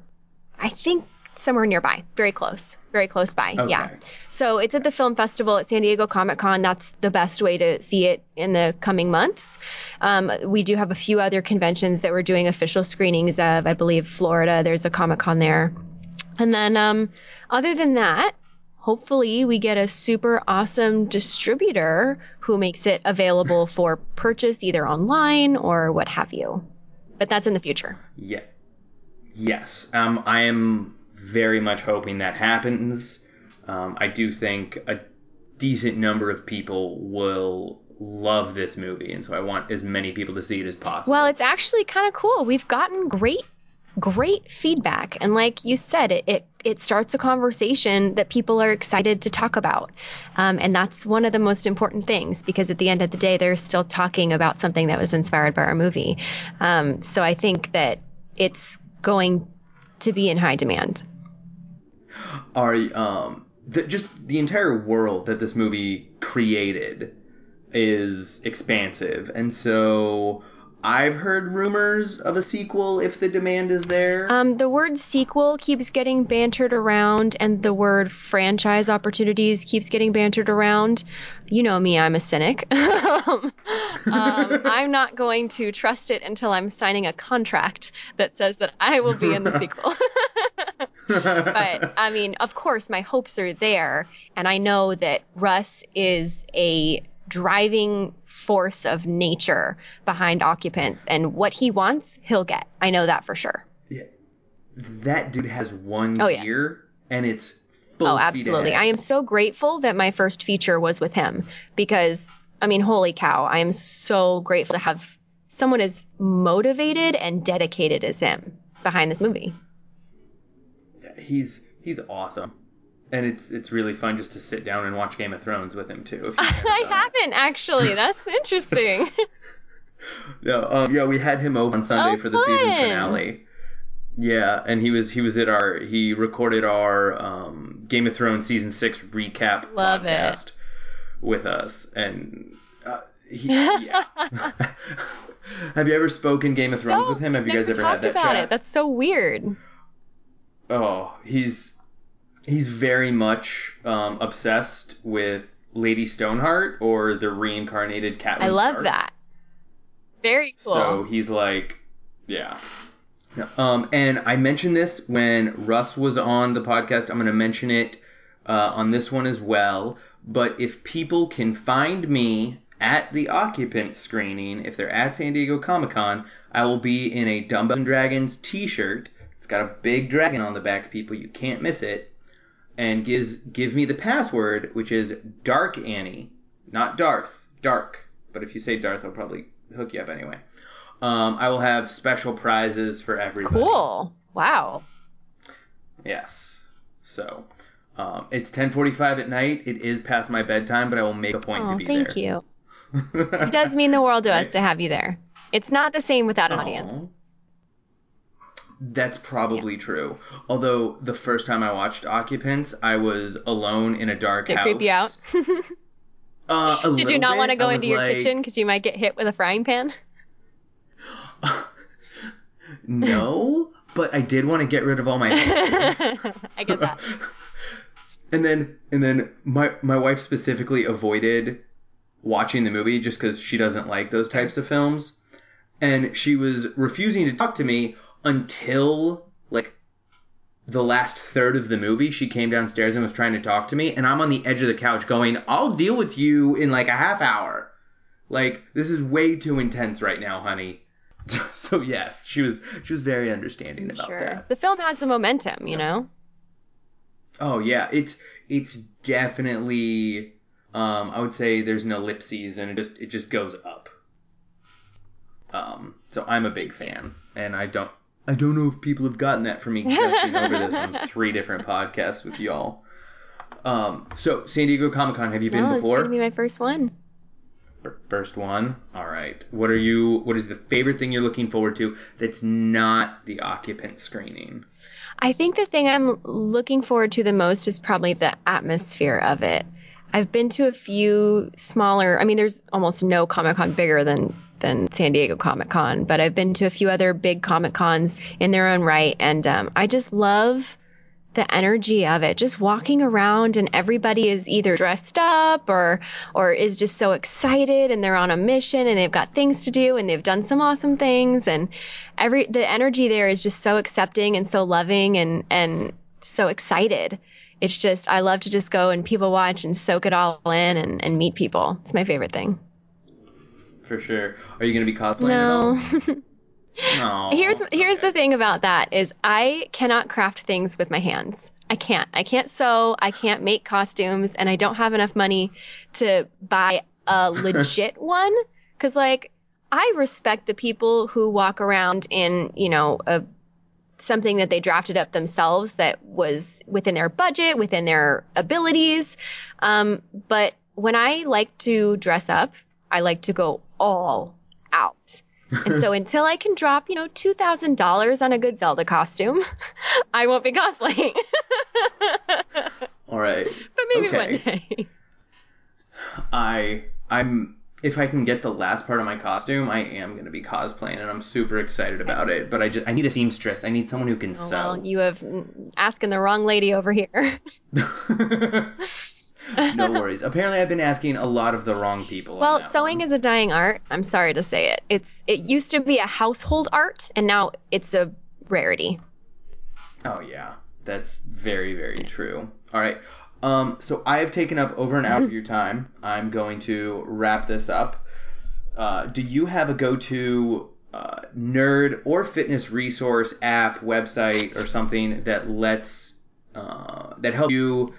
I think somewhere nearby, very close, very close by. Okay. Yeah. So it's at the film festival at San Diego Comic Con. That's the best way to see it in the coming months. Um, we do have a few other conventions that we're doing official screenings of. I believe Florida, there's a Comic Con there. And then, um, other than that, hopefully we get a super awesome distributor who makes it available for purchase either online or what have you. But that's in the future. Yeah. Yes. Um, I am very much hoping that happens. Um, I do think a decent number of people will love this movie, and so I want as many people to see it as possible. Well, it's actually kind of cool. We've gotten great, great feedback, and like you said, it it, it starts a conversation that people are excited to talk about, um, and that's one of the most important things because at the end of the day, they're still talking about something that was inspired by our movie. Um, so I think that it's going to be in high demand. are um the, just the entire world that this movie created is expansive, and so I've heard rumors of a sequel if the demand is there. Um, the word sequel keeps getting bantered around, and the word franchise opportunities keeps getting bantered around. You know me, I'm a cynic. um, I'm not going to trust it until I'm signing a contract that says that I will be in the sequel. but I mean, of course, my hopes are there, and I know that Russ is a driving force of nature behind occupants, and what he wants, he'll get. I know that for sure. yeah. that dude has one Oh, yes. gear, and it's full oh, absolutely. I am so grateful that my first feature was with him because, I mean, holy cow, I am so grateful to have someone as motivated and dedicated as him behind this movie. He's he's awesome, and it's it's really fun just to sit down and watch Game of Thrones with him too. if you've never I it. haven't actually. That's interesting. No, um, yeah, we had him over on Sunday Oh, for the season finale. Yeah, and he was he was at our he recorded our um, Game of Thrones season six recap Love it. podcast with us, and uh, he yeah. Have you ever spoken Game of Thrones No, with him? Have you guys ever had that about chat? it. That's so weird. Oh, he's he's very much um, obsessed with Lady Stoneheart or the reincarnated Catelyn I love Stark. that. Very cool. So he's like, yeah. Um, and I mentioned this when Russ was on the podcast. I'm going to mention it uh, on this one as well. But if people can find me at the occupant screening, if they're at San Diego Comic Con, I will be in a Dumbbells and Dragons T-shirt. It's got a big dragon on the back, people. You can't miss it. And gives give me the password, which is Dark Annie, not Darth, Dark. But if you say Darth, I'll probably hook you up anyway. Um, I will have special prizes for everybody. cool. Wow. Yes. So, um, it's 10:45 at night. It is past my bedtime, but I will make a point to Oh, be thank there. Thank you. It does mean the world to us to have you there. It's not the same without an audience. That's probably true. Although the first time I watched Occupants, I was alone in a dark Did house. creep you out? Uh, Did you not want to go into your like, kitchen because you might get hit with a frying pan? no, but I did want to get rid of all my. I get that. and then and then my my wife specifically avoided watching the movie just because she doesn't like those types of films, and she was refusing to talk to me until like the last third of the movie. She came downstairs and was trying to talk to me, and I'm on the edge of the couch going, "I'll deal with you in like a half hour." Like this is way too intense right now, honey. So yes, she was she was very understanding about Sure. that. The film has some momentum, you know? Oh yeah, it's it's definitely um I would say there's an ellipses and it just it just goes up. Um so I'm a big fan and I don't I don't know if people have gotten that from me gushing over this on three different podcasts with y'all. Um so San Diego Comic Con, have you been no, this is before? gonna be my first one. First one. All right. What are you what is the favorite thing you're looking forward to that's not the occupant screening? I think the thing I'm looking forward to the most is probably the atmosphere of it. I've been to a few smaller. I mean, there's almost no Comic Con bigger than than San Diego Comic Con, but I've been to a few other big Comic Cons in their own right, and um, I just love the energy of it. Just walking around and everybody is either dressed up or or is just so excited and they're on a mission and they've got things to do and they've done some awesome things and every the energy there is just so accepting and so loving and and so excited. It's just I love to just go and people watch and soak it all in and, and meet people. It's my favorite thing. For sure. Are you going to be cosplaying at all? No. Here's here's okay. the thing about that is I cannot craft things with my hands. I can't. I can't sew. I can't make costumes, and I don't have enough money to buy a legit one. Cause like I respect the people who walk around in you know a something that they drafted up themselves that was within their budget, within their abilities. Um, but when I like to dress up, I like to go all out. And so until I can drop, you know, two thousand dollars on a good Zelda costume, I won't be cosplaying. All right. but maybe Okay. one day. I I'm if I can get the last part of my costume, I am going to be cosplaying and I'm super excited about it, but I just I need a seamstress. I need someone who can Oh, sew. well, you have mm, asking the wrong lady over here. No worries. Apparently I've been asking a lot of the wrong people. Well, sewing one. is a dying art. I'm sorry to say it. It's it used to be a household art, and now it's a rarity. Oh yeah. That's very, very true. All right. Um, so I have taken up over an hour of your time. I'm going to wrap this up. Uh, do you have a go-to uh, nerd or fitness resource app, website, or something that lets uh, that helps you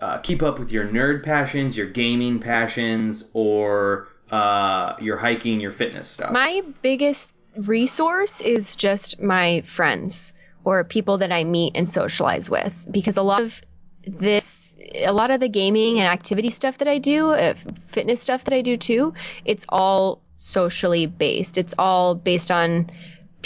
uh, keep up with your nerd passions, your gaming passions, or uh, your hiking, your fitness stuff? My biggest resource is just my friends or people that I meet and socialize with because a lot of this a lot of the gaming and activity stuff that I do, uh, fitness stuff that I do too, it's all socially based. It's all based on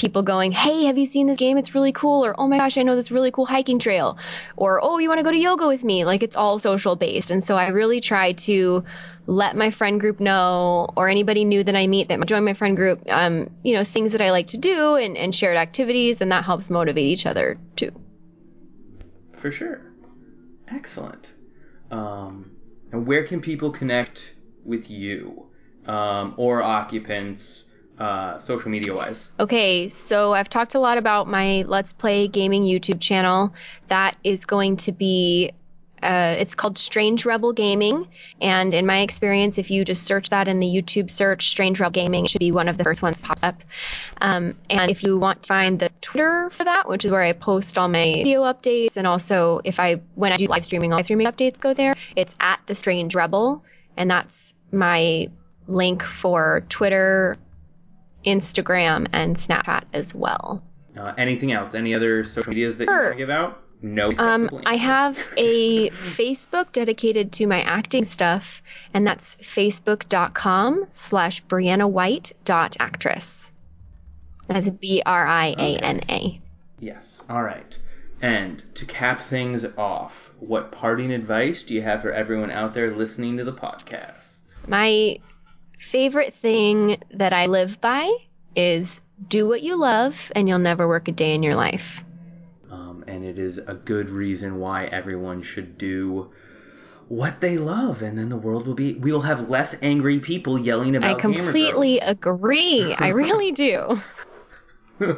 people going, "Hey, have you seen this game? It's really cool." Or, "Oh my gosh, I know this really cool hiking trail." Or, "Oh, you want to go to yoga with me?" Like it's all social based. And so I really try to let my friend group know or anybody new that I meet that join my friend group, um, you know, things that I like to do and, and shared activities and that helps motivate each other too. For sure. Excellent. Um, and where can people connect with you um, or occupants uh, social media wise? Okay, so I've talked a lot about my Let's Play Gaming YouTube channel. That is going to be uh, it's called Strange Rebel Gaming, and in my experience, if you just search that in the YouTube search, Strange Rebel Gaming, should be one of the first ones that pops up. Um, and if you want to find the Twitter for that, which is where I post all my video updates, and also if I when I do live streaming, all live streaming updates go there. It's at the Strange Rebel, and that's my link for Twitter, Instagram, and Snapchat as well. Uh, anything else? Any other social medias that you want to give out? No. Um. I have a Facebook dedicated to my acting stuff, and that's facebook.com slash brianawhite.actress. That's B R I A N A. Yes. All right. And to cap things off, what parting advice do you have for everyone out there listening to the podcast? My favorite thing that I live by is do what you love, and you'll never work a day in your life. Um, and it is a good reason why everyone should do what they love, and then the world will be. We will have less angry people yelling about. Girls. completely agree. I really do.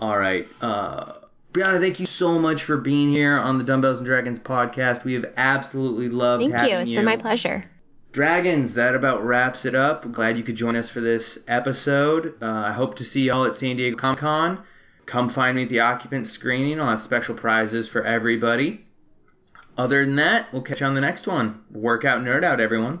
All right. Uh, Briana, thank you so much for being here on the Dumbbells and Dragons podcast. We have absolutely loved Thank having you. It's been my pleasure. Dragons, that about wraps it up. Glad you could join us for this episode. Uh, I hope to see y'all at San Diego Comic Con. Come find me at the occupant screening. I'll have special prizes for everybody. Other than that, we'll catch you on the next one. Workout nerd out, everyone.